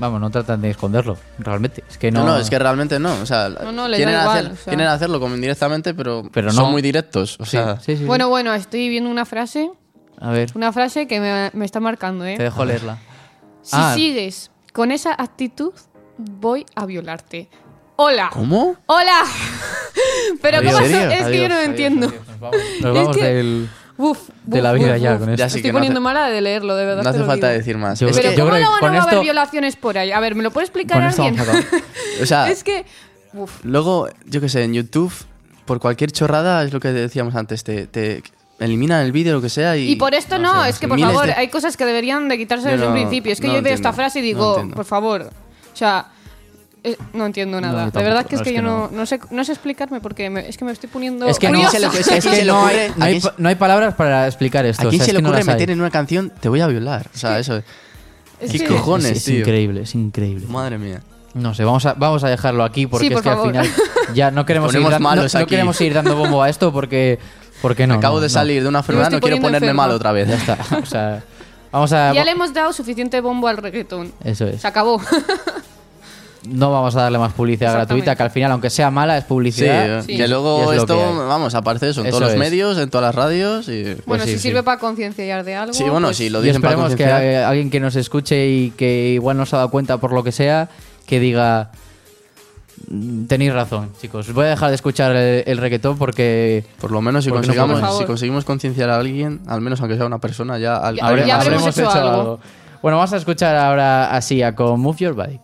Speaker 1: Vamos, no tratan de esconderlo, realmente. Es que no...
Speaker 2: No, no, es que realmente no. O sea,
Speaker 3: No, no, les
Speaker 2: quieren,
Speaker 3: da igual,
Speaker 2: hacer-
Speaker 3: o sea.
Speaker 2: quieren hacerlo como indirectamente, pero,
Speaker 1: Pero
Speaker 2: son muy directos. O
Speaker 1: Sí,
Speaker 2: sea,
Speaker 1: sí, sí, sí.
Speaker 3: Bueno, bueno, estoy viendo una frase,
Speaker 1: A ver,
Speaker 3: una frase que me, me está marcando, ¿eh?
Speaker 1: te dejo leerla.
Speaker 3: Si
Speaker 1: Ah.
Speaker 3: sigues con esa actitud, voy a violarte. Hola.
Speaker 2: ¿Cómo?
Speaker 3: Hola. [LAUGHS] Pero
Speaker 1: Adiós.
Speaker 3: ¿cómo
Speaker 1: Adiós,
Speaker 3: es? Es que yo no
Speaker 1: adiós,
Speaker 3: entiendo.
Speaker 1: adiós, Nos vamos, nos vamos
Speaker 3: que-
Speaker 1: del...
Speaker 3: Uf,
Speaker 1: De la vida
Speaker 3: uf,
Speaker 1: ya
Speaker 3: uf.
Speaker 1: con esto.
Speaker 2: Ya sí
Speaker 3: Estoy
Speaker 2: que no
Speaker 3: poniendo
Speaker 2: hace-
Speaker 3: mala de leerlo, de verdad.
Speaker 2: No
Speaker 3: te
Speaker 2: hace
Speaker 3: lo
Speaker 2: falta
Speaker 3: digo.
Speaker 2: decir más.
Speaker 1: Yo
Speaker 2: Es
Speaker 3: Pero
Speaker 2: que-
Speaker 1: yo
Speaker 3: ¿cómo
Speaker 1: creo
Speaker 3: no
Speaker 1: que
Speaker 3: van
Speaker 1: con
Speaker 3: a haber
Speaker 1: esto-
Speaker 3: violaciones por ahí? A ver, ¿me lo puede explicar
Speaker 1: Con esto
Speaker 3: alguien?
Speaker 1: vamos a acabar.
Speaker 2: o sea, [LAUGHS]
Speaker 3: es que... Uf.
Speaker 2: luego, yo qué sé, en YouTube, por cualquier chorrada, es lo que decíamos antes, te, te eliminan el vídeo, lo que sea. Y,
Speaker 3: Y por esto no,
Speaker 2: sé,
Speaker 3: es que por
Speaker 2: miles
Speaker 3: favor,
Speaker 2: de-
Speaker 3: hay cosas que deberían de quitarse
Speaker 2: Yo
Speaker 3: desde un
Speaker 2: no-
Speaker 3: principio. Es que
Speaker 2: no
Speaker 3: yo veo esta frase y
Speaker 2: no
Speaker 3: digo,
Speaker 2: entiendo.
Speaker 3: por favor, o sea, eh, no entiendo nada.
Speaker 1: yo
Speaker 3: de verdad que es
Speaker 1: no,
Speaker 3: que
Speaker 1: es
Speaker 3: yo
Speaker 1: que
Speaker 3: no,
Speaker 1: no.
Speaker 3: no sé, no sé explicarme porque me- es que me estoy poniendo
Speaker 1: Es que
Speaker 2: ¿A quién
Speaker 1: no,
Speaker 2: es que [LAUGHS]
Speaker 1: es que no, hay, no, no palabras para explicar esto.
Speaker 2: ¿A
Speaker 1: o
Speaker 2: quién
Speaker 1: sea,
Speaker 2: se
Speaker 1: es
Speaker 2: le
Speaker 1: que no
Speaker 2: ocurre
Speaker 1: las hay.
Speaker 2: meter en una canción te voy a violar? O sea, eso.
Speaker 3: Es
Speaker 2: ¿Qué
Speaker 3: que-
Speaker 2: cojones,
Speaker 1: es, es
Speaker 2: tío?
Speaker 1: increíble, es increíble.
Speaker 2: Madre mía.
Speaker 1: No sé, vamos a, vamos a dejarlo aquí porque
Speaker 3: Sí,
Speaker 1: es
Speaker 3: por
Speaker 1: que al
Speaker 3: favor.
Speaker 1: final ya no queremos, no-
Speaker 2: malos
Speaker 1: no
Speaker 2: aquí.
Speaker 1: queremos seguir dando bombo a esto porque, porque no.
Speaker 2: Acabo
Speaker 1: no,
Speaker 2: de
Speaker 1: no.
Speaker 2: salir de una enfermedad, no quiero ponerme mal otra vez.
Speaker 1: Ya está. O sea, vamos a.
Speaker 3: Ya le hemos dado suficiente bombo al reggaetón.
Speaker 1: Eso es.
Speaker 3: Se acabó. [LAUGHS]
Speaker 1: No vamos a darle más publicidad gratuita, que al final, aunque sea mala, es
Speaker 2: Sí,
Speaker 1: publicidad.
Speaker 3: Sí.
Speaker 2: que
Speaker 1: y
Speaker 2: luego
Speaker 1: es
Speaker 2: esto,
Speaker 1: que
Speaker 2: vamos, aparece eso en
Speaker 1: Eso
Speaker 2: todos los
Speaker 1: es.
Speaker 2: medios, en todas las radios y...
Speaker 3: bueno,
Speaker 1: sí,
Speaker 3: si
Speaker 1: sí.
Speaker 3: sirve para concienciar de algo.
Speaker 2: Sí, bueno,
Speaker 3: pues-
Speaker 2: sí, lo
Speaker 1: Y
Speaker 2: dicen para
Speaker 1: esperemos que eh, alguien que nos escuche y que igual no se ha dado cuenta por lo que sea, que diga. "Mm, Tenéis razón, chicos. Voy a dejar de escuchar el, el reggaetón porque.
Speaker 2: Por lo menos si
Speaker 1: no.
Speaker 3: Por
Speaker 2: si conseguimos concienciar a alguien, al menos aunque sea una persona, ya... al-
Speaker 3: Ya-
Speaker 2: alguien
Speaker 3: ya
Speaker 2: más.
Speaker 3: habremos hecho algo.
Speaker 1: Bueno, vamos a escuchar ahora a Sia con Move Your Body.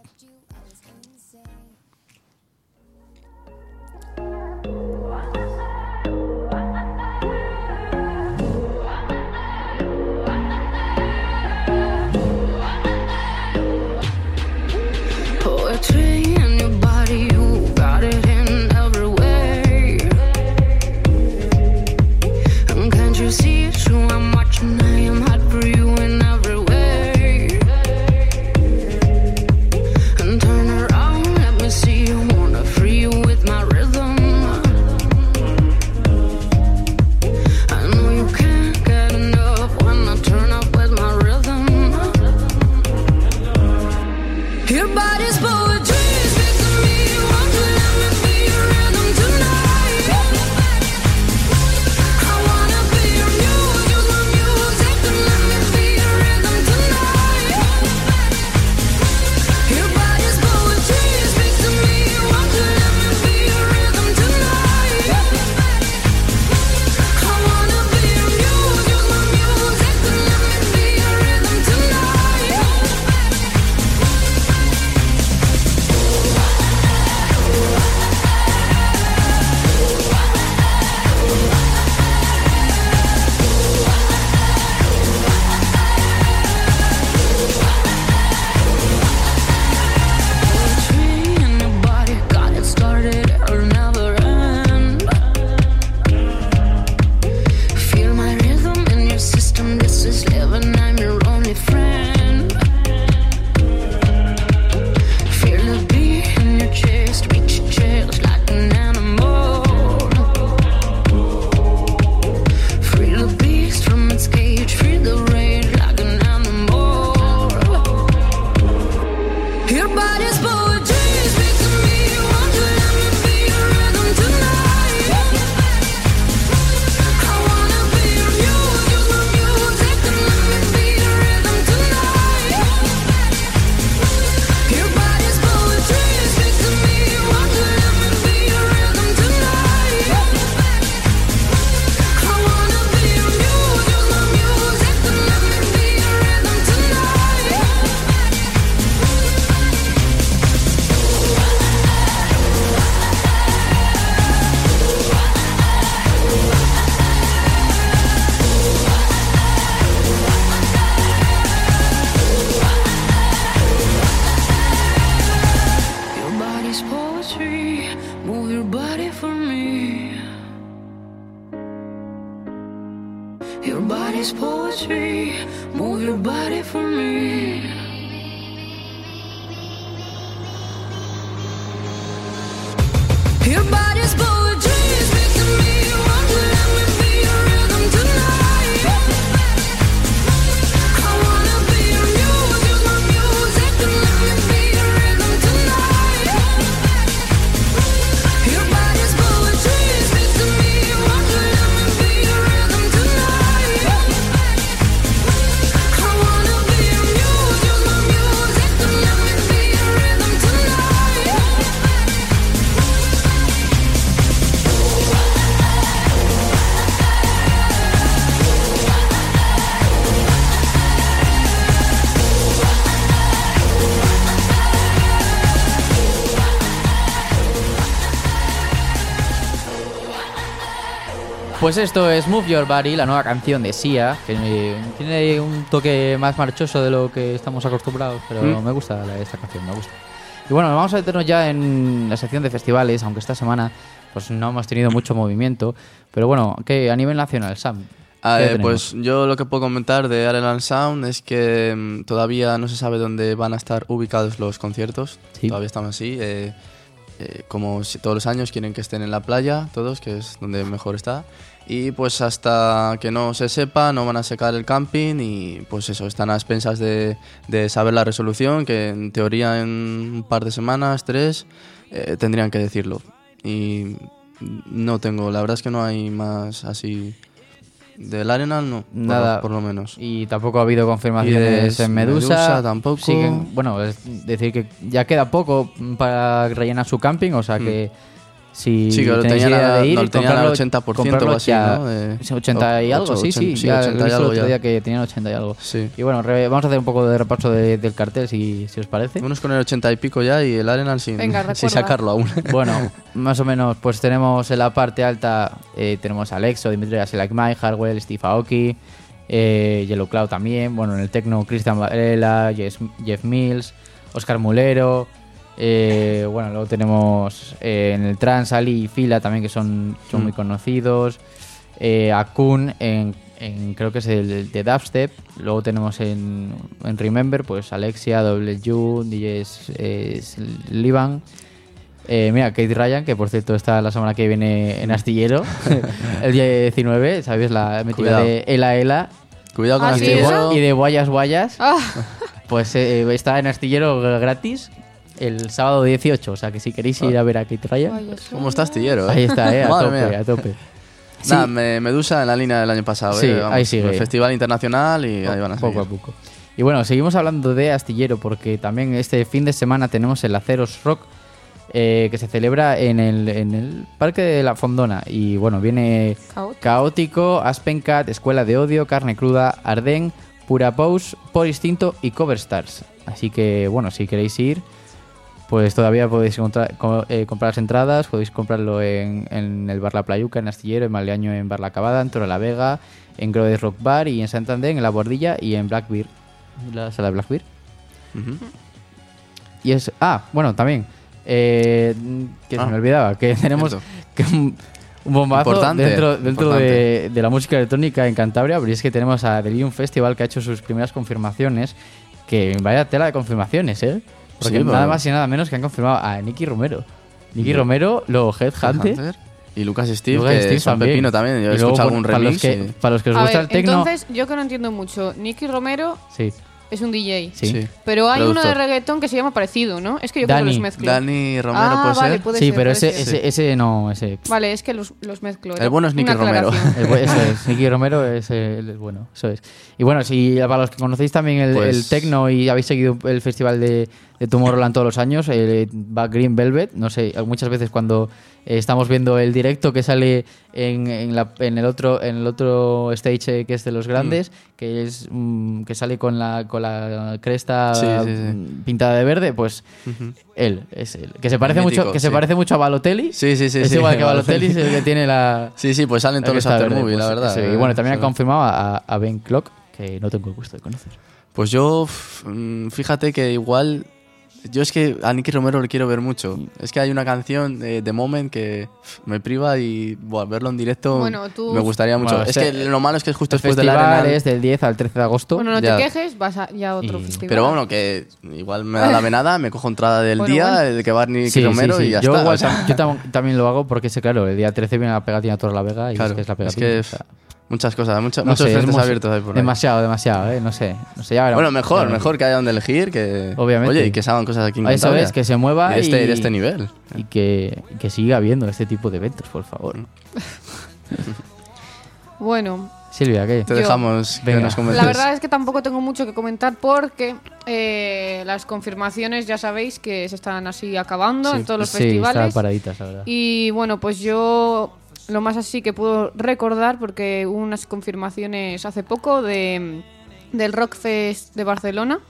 Speaker 1: Pues esto es Move Your Body, la nueva canción de Sia, que eh, tiene un toque más marchoso de lo que estamos acostumbrados, pero
Speaker 2: Mm.
Speaker 1: me gusta la- esta canción, me gusta. Y bueno, vamos a meternos ya en la sección de festivales, aunque esta semana pues no hemos tenido mucho movimiento, pero bueno, que a nivel nacional, Sam.
Speaker 2: Ah,
Speaker 1: ¿qué
Speaker 2: eh, pues yo lo que puedo comentar de Ireland Sound es que mm, todavía no se sabe dónde van a estar ubicados los conciertos.
Speaker 1: Sí.
Speaker 2: Todavía estamos así. eh, eh, como todos los años quieren que estén en la playa, todos, que es donde mejor está. Y pues hasta que no se sepa, no van a secar el camping y pues eso, están a expensas de, de saber la resolución, que en teoría en un par de semanas, tres, eh, tendrían que decirlo. Y no tengo, la verdad es que no hay más así... Del Arenal no,
Speaker 1: Nada.
Speaker 2: por, lo menos.
Speaker 1: Y tampoco ha habido confirmaciones en Medusa.
Speaker 2: Medusa tampoco.
Speaker 1: Siguen- bueno, es decir que ya queda poco para rellenar su camping, o sea que si.
Speaker 2: Sí, que lo
Speaker 1: tenéis
Speaker 2: tenían
Speaker 1: idea
Speaker 2: a-
Speaker 1: de ir,
Speaker 2: lo al
Speaker 1: comprarlo-
Speaker 2: 80% o
Speaker 1: comprarlo
Speaker 2: así,
Speaker 1: ya-
Speaker 2: ¿no? De-
Speaker 1: es 80 y algo, sí, sí,
Speaker 2: sí,
Speaker 1: ya
Speaker 2: 80
Speaker 1: he
Speaker 2: y
Speaker 1: visto el
Speaker 2: algo
Speaker 1: otro
Speaker 2: ya.
Speaker 1: día que tenían 80 y algo.
Speaker 2: Sí.
Speaker 1: Y bueno, re- vamos a hacer un poco de repaso de- del cartel, si, si os parece.
Speaker 2: Unos con el 80 y pico ya y el Arenal sin,
Speaker 3: Venga, [LAUGHS]
Speaker 2: sin sacarlo aún. [LAUGHS]
Speaker 1: Bueno, más o menos, pues tenemos en la parte alta, eh, tenemos a Alexo, Dimitri Mike, Hardwell, Steve Aoki, eh, Yellow Cloud también, bueno, en el Tecno, Christian Varela, Jeff, Jeff Mills, Oscar Mulero, eh, bueno, luego tenemos eh, en el Trans, Ali y Fila también, que son, son muy conocidos, eh, Akun en, en- creo que es el de Dubstep, luego tenemos en, en Remember, pues Alexia, W, DJs Livan, eh, mira, Kate Ryan, que por cierto está la semana que viene en Astillero, [LAUGHS] el día 19, ¿sabes? La
Speaker 2: Cuidado.
Speaker 1: de Ela Ela.
Speaker 2: Cuidado con
Speaker 3: Ah,
Speaker 2: el
Speaker 3: ¿sí,
Speaker 1: y de,
Speaker 3: eso?
Speaker 1: y de Guayas Guayas,
Speaker 3: Ah,
Speaker 1: pues eh, está en Astillero gratis el sábado 18, o sea que si queréis ir a ver a Kate Ryan,
Speaker 2: ¿Cómo está astillero?
Speaker 1: ahí está, eh, a [LAUGHS]
Speaker 2: Madre
Speaker 1: tope,
Speaker 2: mía.
Speaker 1: a tope. Sí,
Speaker 2: Nada, me- Medusa en la línea del año pasado.
Speaker 1: Sí,
Speaker 2: eh, vamos,
Speaker 1: ahí sigue.
Speaker 2: el Festival Internacional y ahí van a
Speaker 1: poco a
Speaker 2: seguir.
Speaker 1: poco. Y bueno, seguimos hablando de Astillero porque también este fin de semana tenemos el Aceros Rock eh, que se celebra en el, en el Parque de la Fondona. Y bueno, viene
Speaker 3: Caótico.
Speaker 1: Caótico, Aspencat, Escuela de Odio, Carne Cruda, Arden, Pura Pose, Por Instinto y Cover Stars. Así que bueno, si queréis ir, pues todavía podéis encontrar- co- eh, comprar las entradas, podéis comprarlo en, en el Bar La Playuca, en Astillero, en Maldeaño, en Bar La Cabada, en Torre la Vega, en Grodes Rock Bar y en Santander, en La Bordilla y en Black Beer, la sala de Black Beer.
Speaker 2: Ujú.
Speaker 1: Y es. Ah, bueno, también. eh, que se
Speaker 2: Ah,
Speaker 1: me olvidaba. Que tenemos que un, un bombazo
Speaker 2: Importante,
Speaker 1: dentro, dentro
Speaker 2: importante.
Speaker 1: De, de la música electrónica en Cantabria. Pero es que tenemos a Delirium Festival que ha hecho sus primeras confirmaciones. Que vaya tela de confirmaciones, ¿eh? Porque
Speaker 2: Sí,
Speaker 1: nada
Speaker 2: pero-
Speaker 1: más y nada menos que han confirmado a Nicky Romero. Nicky
Speaker 2: Bien.
Speaker 1: Romero, luego Headhunter.
Speaker 2: Hunter. Y Lucas Steve,
Speaker 1: Lucas
Speaker 2: que
Speaker 1: Steve
Speaker 2: son pepino también. Yo he escuchado algún
Speaker 1: para los,
Speaker 2: remix.
Speaker 1: que,
Speaker 2: y-
Speaker 1: para los que os
Speaker 3: a
Speaker 1: gusta
Speaker 3: ver,
Speaker 1: el tecno.
Speaker 3: entonces yo que no entiendo mucho, Nicky Romero
Speaker 1: Sí,
Speaker 3: es un DJ.
Speaker 1: sí.
Speaker 2: Sí.
Speaker 3: Pero hay uno de reggaetón que se llama parecido, ¿no? Es que yo creo que
Speaker 1: Dani.
Speaker 3: los mezclo.
Speaker 2: Dani Romero
Speaker 3: ah,
Speaker 2: puede
Speaker 3: vale,
Speaker 2: ser.
Speaker 3: puede
Speaker 1: Sí,
Speaker 3: ser,
Speaker 1: pero
Speaker 3: puede
Speaker 1: ese,
Speaker 3: ser.
Speaker 1: ese, ese no, ese.
Speaker 3: Vale, es que los, los mezclo.
Speaker 2: El bueno es Nicky Romero. [LAUGHS]
Speaker 1: El es, [LAUGHS] Nicky Romero es el, el bueno, eso es. Y bueno, si para los que conocéis también el,
Speaker 2: Pues-
Speaker 1: el tecno y habéis seguido el festival de, de Tomorrowland todos los años, eh, va Green Velvet, no sé, muchas veces cuando estamos viendo el directo que sale en, en, la- en el otro en el otro stage eh, que es de los grandes, que es mm, que sale con la con la cresta
Speaker 2: Sí, sí, sí.
Speaker 1: mm, pintada de verde, pues él es él, que se parece
Speaker 2: mítico,
Speaker 1: mucho que se parece mucho a Balotelli.
Speaker 2: Sí, sí, sí.
Speaker 1: es igual que [LAUGHS]
Speaker 2: Balotelli.
Speaker 1: Es el que tiene la
Speaker 2: Sí, sí, pues salen todos los after movie, la
Speaker 1: pues,
Speaker 2: verdad.
Speaker 1: sí.
Speaker 2: eh,
Speaker 1: Y bueno, también han confirmado a, a Ben Clock, que no tengo el gusto de conocer.
Speaker 2: Pues yo, mm, fíjate que igual Yo es que a Nicky Romero le quiero ver mucho. Es que hay una canción de The Moment que me priva y buah, verlo en directo
Speaker 3: Bueno, tú-
Speaker 2: me gustaría mucho.
Speaker 1: Bueno,
Speaker 2: es
Speaker 1: este-
Speaker 2: que lo malo es que es justo
Speaker 1: El
Speaker 2: después del
Speaker 1: festival
Speaker 2: Arenal.
Speaker 1: es del 10 al 13 de agosto.
Speaker 3: Bueno, no
Speaker 2: Ya.
Speaker 3: te quejes, vas a ya a otro
Speaker 1: Y-
Speaker 3: festival.
Speaker 2: Pero bueno, que igual me da la [LAUGHS] venada, me cojo entrada del
Speaker 3: Bueno,
Speaker 2: día,
Speaker 3: bueno.
Speaker 2: el que va Nicky
Speaker 1: Sí, sí,
Speaker 2: Romero
Speaker 1: sí.
Speaker 2: y ya
Speaker 1: yo
Speaker 2: está.
Speaker 1: igual
Speaker 2: o sea,
Speaker 1: yo tam- también lo hago porque, sé, claro, el día 13 viene la pegatina Torre la Vega y
Speaker 2: claro,
Speaker 1: es que es la
Speaker 2: es
Speaker 1: pegatina.
Speaker 2: que
Speaker 1: o sea,
Speaker 2: muchas cosas, mucha-
Speaker 1: no
Speaker 2: muchos
Speaker 1: sé, es
Speaker 2: frentes abiertos hay por ahí.
Speaker 1: Demasiado, demasiado, ¿eh? No sé. No sé ya veremos.
Speaker 2: Bueno, mejor,
Speaker 1: Ya
Speaker 2: mejor que haya donde elegir, que...
Speaker 1: Obviamente.
Speaker 2: Oye, y que se hagan cosas aquí en
Speaker 1: Eso
Speaker 2: Cantabria.
Speaker 1: es, que se mueva
Speaker 2: de este,
Speaker 1: y-
Speaker 2: de este nivel.
Speaker 1: Y que, que siga habiendo este tipo de eventos, por favor. [LAUGHS]
Speaker 3: Bueno,
Speaker 1: Silvia, ¿qué?
Speaker 2: Te
Speaker 3: Yo-
Speaker 2: dejamos que
Speaker 1: Venga.
Speaker 2: nos comentes.
Speaker 3: la verdad es que tampoco tengo mucho que comentar porque eh, las confirmaciones ya sabéis que se están así acabando
Speaker 2: Sí,
Speaker 3: en todos los
Speaker 1: sí,
Speaker 3: festivales.
Speaker 1: paraditas, la verdad.
Speaker 3: Y bueno, pues yo lo más así que puedo recordar, porque hubo unas confirmaciones hace poco de, del Rockfest de Barcelona.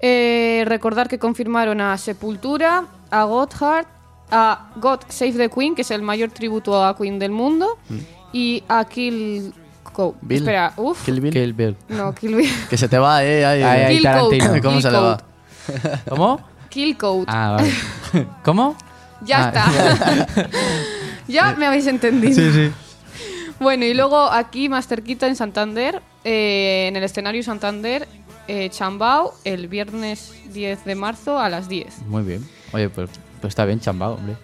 Speaker 3: Eh, recordar que confirmaron a Sepultura, a Gotthard, a God Save the Queen, que es el mayor tributo a Queen del mundo, y a Kill Co-
Speaker 2: Mm. Bill.
Speaker 3: Espera, uff.
Speaker 2: Kill Bill.
Speaker 1: Kill Bill.
Speaker 3: No, Kill Bill. [LAUGHS]
Speaker 2: Que se te va, eh. ahí,
Speaker 1: Ay,
Speaker 2: eh.
Speaker 3: Kill
Speaker 1: Tarantino.
Speaker 3: Code. [LAUGHS]
Speaker 2: ¿Cómo
Speaker 3: Kill
Speaker 2: se le va?
Speaker 3: Code.
Speaker 1: ¿Cómo?
Speaker 3: Kill Code.
Speaker 1: Ah, vale. [LAUGHS] ¿Cómo?
Speaker 3: Ya
Speaker 1: Ah.
Speaker 3: está. Ya me habéis entendido.
Speaker 1: Sí, sí. [LAUGHS]
Speaker 3: Bueno, y luego aquí más cerquita en Santander, eh, en el escenario Santander, eh, Chambao, el viernes 10 de marzo a las 10.
Speaker 1: Muy bien. Oye, pues, pues está bien chambado, hombre.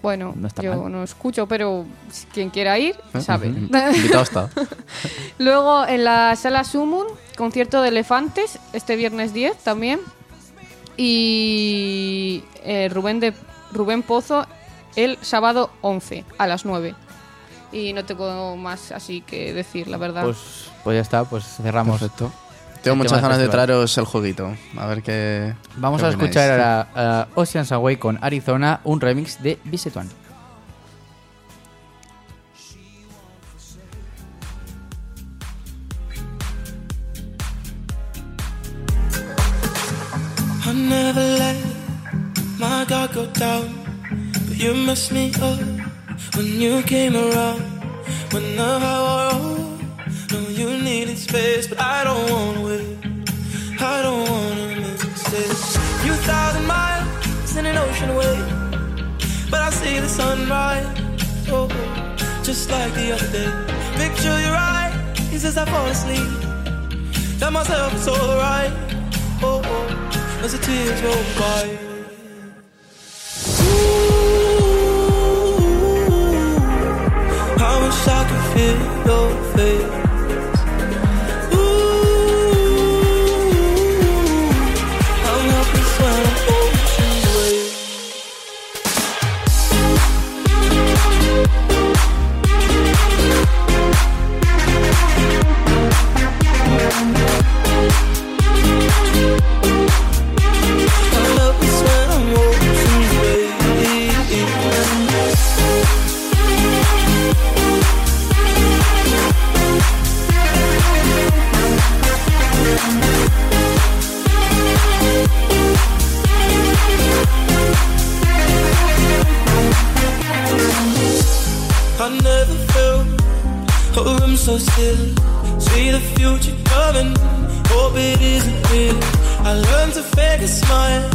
Speaker 3: Bueno,
Speaker 1: No está
Speaker 3: yo
Speaker 1: mal.
Speaker 3: no escucho, pero si quien quiera ir, sabe.
Speaker 2: Invitado está. [LAUGHS]
Speaker 3: Luego en la sala Sumun, concierto de elefantes, este viernes 10 también. Y eh, Rubén, de, Rubén Pozo el sábado 11 a las 9. Y no tengo más así que decir, la verdad.
Speaker 1: Pues, pues ya está, pues cerramos.
Speaker 2: Perfecto. Tengo muchas ganas de traeros el jueguito. A ver qué.
Speaker 1: Vamos
Speaker 2: qué
Speaker 1: a escuchar ahora a Ocean's Away con Arizona, un remix de Visit One.
Speaker 4: I never let my guard go down, but you messed me up when you came around. When the wore off, no, you needed space, but I don't wanna wait. I don't wanna miss it. Few thousand miles in an ocean away, but I see the sunrise. Oh, just like the other day. Picture your eyes as I fall asleep. Tell myself it's alright. Oh, oh, as the tears roll by. Ooh, I wish I could feel your face. Real. I learned to fake a smile.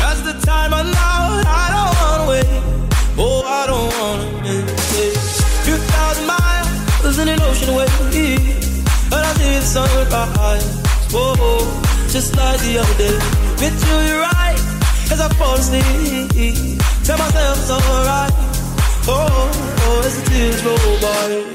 Speaker 4: That's the time I know I don't wanna wait. Oh, I don't wanna miss it. Few thousand miles in an ocean away, but I see the sunrise. Whoa, just like the other day. Picture you right as I fall asleep. Tell myself it's alright. Oh, oh, as the tears roll by.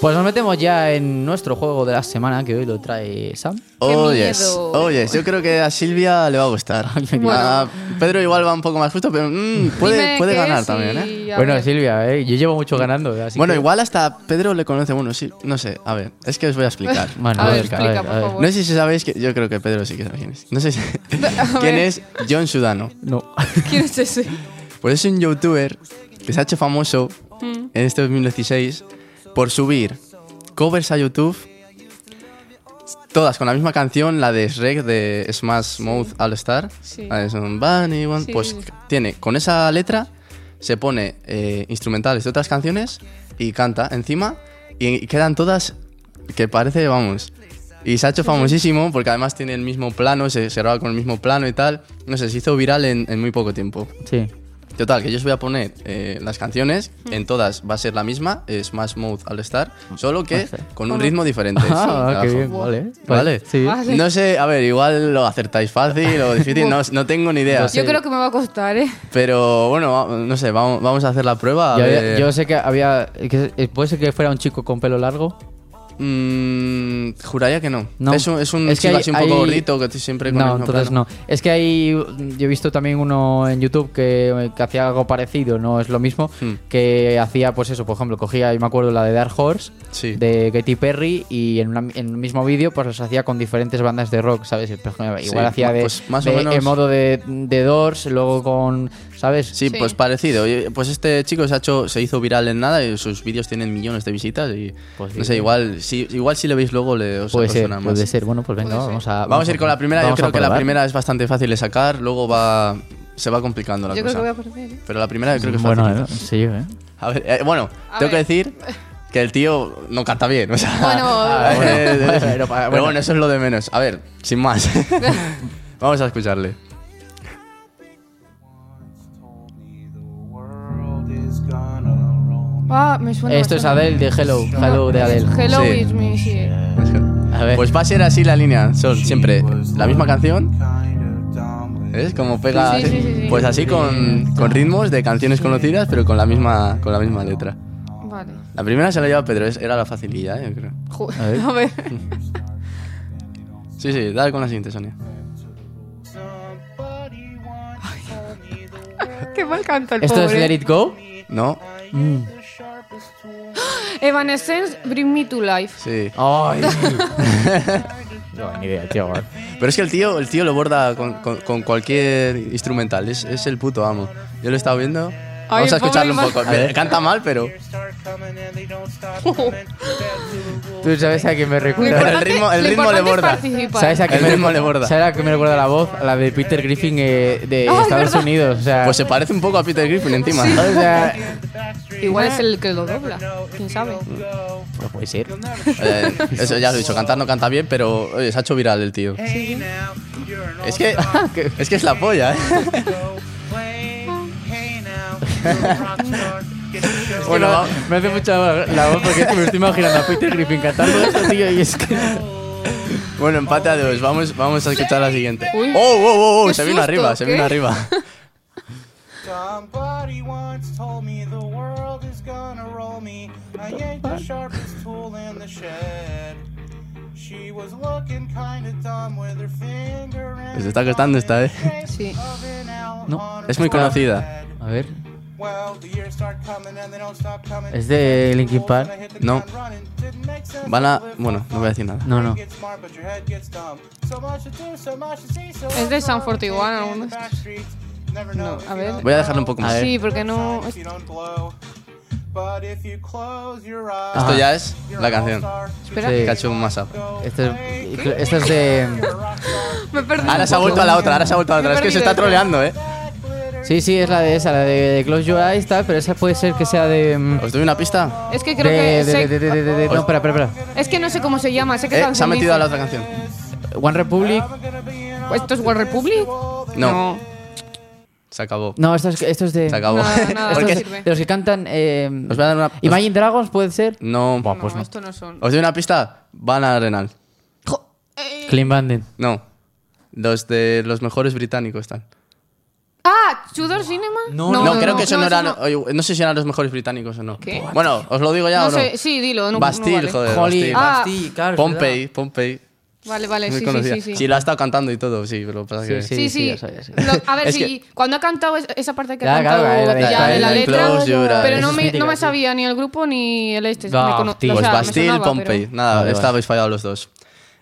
Speaker 1: Pues nos metemos ya en nuestro juego de la semana que hoy lo trae Sam.
Speaker 2: Oh, yes. Oh, yes. Yo creo que a Silvia le va a gustar. [LAUGHS] A Pedro igual va un poco más justo, pero mm, puede, puede ganar también, ¿eh?
Speaker 3: a
Speaker 1: Bueno,
Speaker 3: ver.
Speaker 1: Silvia, eh, yo llevo mucho ganando. Así
Speaker 2: Bueno,
Speaker 1: que-
Speaker 2: igual hasta Pedro le conoce. Bueno, sí, no sé. A ver, es que os voy a explicar. [LAUGHS]
Speaker 1: Bueno,
Speaker 3: A ver,
Speaker 1: explica,
Speaker 3: por favor.
Speaker 2: No sé si sabéis que. Yo creo que Pedro sí que sabe quién es. No sé si- [LAUGHS] quién
Speaker 3: ver.
Speaker 2: es John Sudano.
Speaker 1: No.
Speaker 3: ¿Quién es ese?
Speaker 2: Pues es un youtuber que se ha hecho famoso
Speaker 3: Mm.
Speaker 2: en este 2016 por subir covers a YouTube. Todas con la misma canción, la de Shrek de Smash Mouth All Star.
Speaker 3: Sí.
Speaker 2: La de One.
Speaker 3: Sí,
Speaker 2: Pues tiene con esa letra, se pone eh, instrumentales de otras canciones y canta encima. Y, y quedan todas que parece, vamos. Y se ha hecho famosísimo porque además tiene el mismo plano, se, se graba con el mismo plano y tal. No sé, se hizo viral en, en muy poco tiempo.
Speaker 1: Sí.
Speaker 2: Total, que yo os voy a poner eh, las canciones, en todas va a ser la misma, es Smash Mouth All Star, solo que con un ritmo diferente. [LAUGHS]
Speaker 1: Ah, qué bien, vale.
Speaker 2: Vale.
Speaker 1: Sí.
Speaker 3: Vale.
Speaker 2: No sé, a ver, igual lo acertáis fácil o difícil, no, no tengo ni idea.
Speaker 3: Yo creo que me va a costar, ¿eh?
Speaker 2: Pero bueno, no sé, vamos, vamos a hacer la prueba. a
Speaker 1: Yo,
Speaker 2: ver.
Speaker 1: yo sé que había. que- ¿Puede ser que fuera un chico con pelo largo?
Speaker 2: Mm, juraría que no.
Speaker 1: No.
Speaker 2: Es un, es un
Speaker 1: Es que hay-
Speaker 2: así un poco
Speaker 1: hay-
Speaker 2: gordito que siempre con el
Speaker 1: No,
Speaker 2: mismo
Speaker 1: entonces
Speaker 2: plano.
Speaker 1: no. Es que hay. Yo he visto también uno en YouTube que, que hacía algo parecido, no es lo mismo.
Speaker 2: Hmm.
Speaker 1: Que hacía, pues eso, por ejemplo, cogía, yo me acuerdo, la de Dark Horse
Speaker 2: Sí.
Speaker 1: de Katy Perry y en, una- en un mismo vídeo, pues los hacía con diferentes bandas de rock, ¿sabes? Ejemplo, Igual
Speaker 2: Sí,
Speaker 1: hacía de,
Speaker 2: pues más o
Speaker 1: de-
Speaker 2: menos-
Speaker 1: en modo de, de Doors, luego con. ¿Sabes?
Speaker 2: Sí,
Speaker 3: Sí.
Speaker 2: pues parecido. Pues este chico se ha hecho, se hizo viral en nada y sus vídeos tienen millones de visitas y
Speaker 1: Pues sí,
Speaker 2: no sé,
Speaker 1: sí.
Speaker 2: igual si igual si le veis luego le os
Speaker 1: Puede ser,
Speaker 2: más.
Speaker 1: puede ser. Bueno, pues venga, vamos a.
Speaker 2: Vamos a ir con la primera. Yo creo que la primera es bastante fácil de sacar, luego va se va complicando la
Speaker 3: Yo creo
Speaker 2: cosa.
Speaker 3: que voy a perder, ¿eh?
Speaker 2: Pero la primera yo creo que es
Speaker 1: Bueno,
Speaker 2: fácil.
Speaker 1: eh, sí, ¿eh?
Speaker 2: A ver, eh, bueno,
Speaker 3: A
Speaker 2: tengo que decir que el tío no canta bien, o sea,
Speaker 3: Bueno,
Speaker 2: ver, [LAUGHS]
Speaker 1: bueno,
Speaker 2: eh,
Speaker 1: bueno,
Speaker 2: pero, bueno,
Speaker 1: bueno.
Speaker 2: eso es lo de menos. A ver, sin más. [LAUGHS] Vamos a escucharle.
Speaker 3: Ah, me suena.
Speaker 1: Esto es. Adele de Hello. Hello de Adele.
Speaker 3: Hello
Speaker 2: Sí.
Speaker 3: is me, sí.
Speaker 1: A ver.
Speaker 2: Pues va a ser así la línea, son siempre la misma canción. ¿Ves? Como pega.
Speaker 3: Sí, sí, sí, sí.
Speaker 2: Pues así con, con ritmos de canciones conocidas, pero con la misma, con la misma letra.
Speaker 3: Vale.
Speaker 2: La primera se la lleva Pedro, es- era la facililla, ¿eh? yo creo.
Speaker 1: A ver. [LAUGHS]
Speaker 3: A ver.
Speaker 2: Sí, sí, dale con la siguiente, Sonia. [LAUGHS]
Speaker 3: Qué mal canta el
Speaker 1: ¿Esto es
Speaker 3: pobre.
Speaker 1: Let It Go?
Speaker 2: ¿No?
Speaker 3: Evanescence, Bring Me to Life.
Speaker 2: Sí.
Speaker 1: Ay. [LAUGHS] no, ni idea, tío.
Speaker 2: Pero es que el tío, el tío lo borda con, con- con cualquier instrumental, es, es el puto amo. Yo lo he estado viendo. Vamos a escucharlo un poco. Canta mal, pero, [LAUGHS]
Speaker 1: Tú sabes a quién me
Speaker 2: pero
Speaker 1: recuerda.
Speaker 2: el ritmo, el ritmo le borda.
Speaker 1: ¿Sabes a quién me
Speaker 2: ritmo
Speaker 1: recuerda?
Speaker 2: le borda.
Speaker 1: ¿Sabes a quién me recuerda la voz? La de Peter Griffin eh, de Estados
Speaker 3: ¿verdad?
Speaker 1: Unidos. O sea,
Speaker 2: Pues se parece un poco a Peter Griffin encima.
Speaker 1: o sea,
Speaker 3: Igual es el que lo dobla. ¿Quién sabe?
Speaker 1: no puede ser.
Speaker 2: Eh, eso ya lo he dicho, cantar no canta bien, pero oye, se ha hecho viral el tío. Es que, [LAUGHS] es que es la polla, ¿eh? [LAUGHS] [LAUGHS]
Speaker 1: Bueno,
Speaker 2: va-
Speaker 1: me hace mucha la voz porque es que me estoy imaginando a Peter Griffin cantando esto, tío, y es que...
Speaker 2: Bueno, empate a dos. Vamos, vamos a escuchar la siguiente.
Speaker 3: Uy.
Speaker 2: ¡Oh, oh, oh! oh! Se vino arriba, se vino arriba.
Speaker 4: Somebody once told me the world is gonna roll me. I ain't the sharpest tool in the shed. She was looking kinda dumb with her finger in
Speaker 2: Les está costando esta, ¿eh?
Speaker 3: Sí.
Speaker 1: No.
Speaker 2: Es muy conocida.
Speaker 1: A ver...
Speaker 4: Well, the years start coming and they don't stop coming.
Speaker 1: ¿Es de Linkin Park?
Speaker 2: No. Van a... Bueno, no voy a decir nada.
Speaker 1: No, no.
Speaker 3: Es de San 41, algunos. No, a ver.
Speaker 2: Voy a dejarlo un poco más.
Speaker 3: Sí, porque no.
Speaker 2: Esto ya es la canción.
Speaker 3: Espera.
Speaker 1: Sí.
Speaker 2: Hecho un mashup.
Speaker 1: Esto es, esto es de...
Speaker 3: Me perdí.
Speaker 2: Ahora
Speaker 3: un
Speaker 2: se ha vuelto a la otra, ahora se ha vuelto a la otra. Es que se está troleando, ¿eh?
Speaker 1: Sí, sí, es la de esa, la de Close Your Eyes, tal, pero esa puede ser que sea de... mm,
Speaker 2: ¿Os doy una pista?
Speaker 3: Es que creo
Speaker 1: de,
Speaker 3: que.
Speaker 1: de,
Speaker 3: sé-
Speaker 1: de, de, de, de- de- no, espera, espera, espera.
Speaker 3: Es que no sé cómo se llama. Sé que
Speaker 2: Eh, se ha
Speaker 3: canción
Speaker 2: metido a la otra canción.
Speaker 1: One Republic.
Speaker 3: ¿Esto es World Republic?
Speaker 2: No. Se acabó.
Speaker 1: No, esto es, esto es de...
Speaker 2: Se acabó.
Speaker 3: Nada, nada,
Speaker 2: Porque
Speaker 3: no [LAUGHS] sirve.
Speaker 1: De los que cantan... Eh,
Speaker 2: os voy a dar una...
Speaker 1: Imagine Dragons, ¿puede ser?
Speaker 2: No.
Speaker 1: Buah, pues
Speaker 3: no,
Speaker 1: no.
Speaker 3: esto no son.
Speaker 2: ¿Os doy una pista? Van a Arenal.
Speaker 1: Clean Bandit.
Speaker 2: No. Los de los mejores británicos están.
Speaker 3: Ah, Tudor Cinema.
Speaker 1: No,
Speaker 2: No, creo que eso no, eran. oye, No sé si eran los mejores británicos o no.
Speaker 3: ¿Qué?
Speaker 2: Bueno, ¿os lo digo ya
Speaker 3: No
Speaker 2: o no?
Speaker 3: sé, sí, dilo. No,
Speaker 2: Bastille,
Speaker 3: no vale.
Speaker 2: joder. Bastille.
Speaker 3: Ah.
Speaker 1: Bastille, claro.
Speaker 2: Pompey. Pompey.
Speaker 3: Vale, vale, sí, sí,
Speaker 2: conocida.
Speaker 3: sí, sí.
Speaker 2: lo ha estado cantando y todo, sí, pero pasa que.
Speaker 1: Sí,
Speaker 3: Sí, sí.
Speaker 1: sabía, sí.
Speaker 3: Lo- a ver, si
Speaker 2: que-
Speaker 3: cuando ha cantado es- esa parte que ha
Speaker 1: Ya, claro,
Speaker 3: cantado
Speaker 1: la de-
Speaker 3: ya de la letra, pero no me, no me
Speaker 1: sí.
Speaker 3: sabía ni el grupo ni el este.
Speaker 1: Ah,
Speaker 3: me cono-
Speaker 1: hostia.
Speaker 3: o
Speaker 2: Pues
Speaker 3: sea, me
Speaker 2: Bastille, Pompey.
Speaker 3: pero-
Speaker 2: Nada,
Speaker 1: Vale,
Speaker 2: esta
Speaker 1: vale.
Speaker 2: habéis fallado los dos.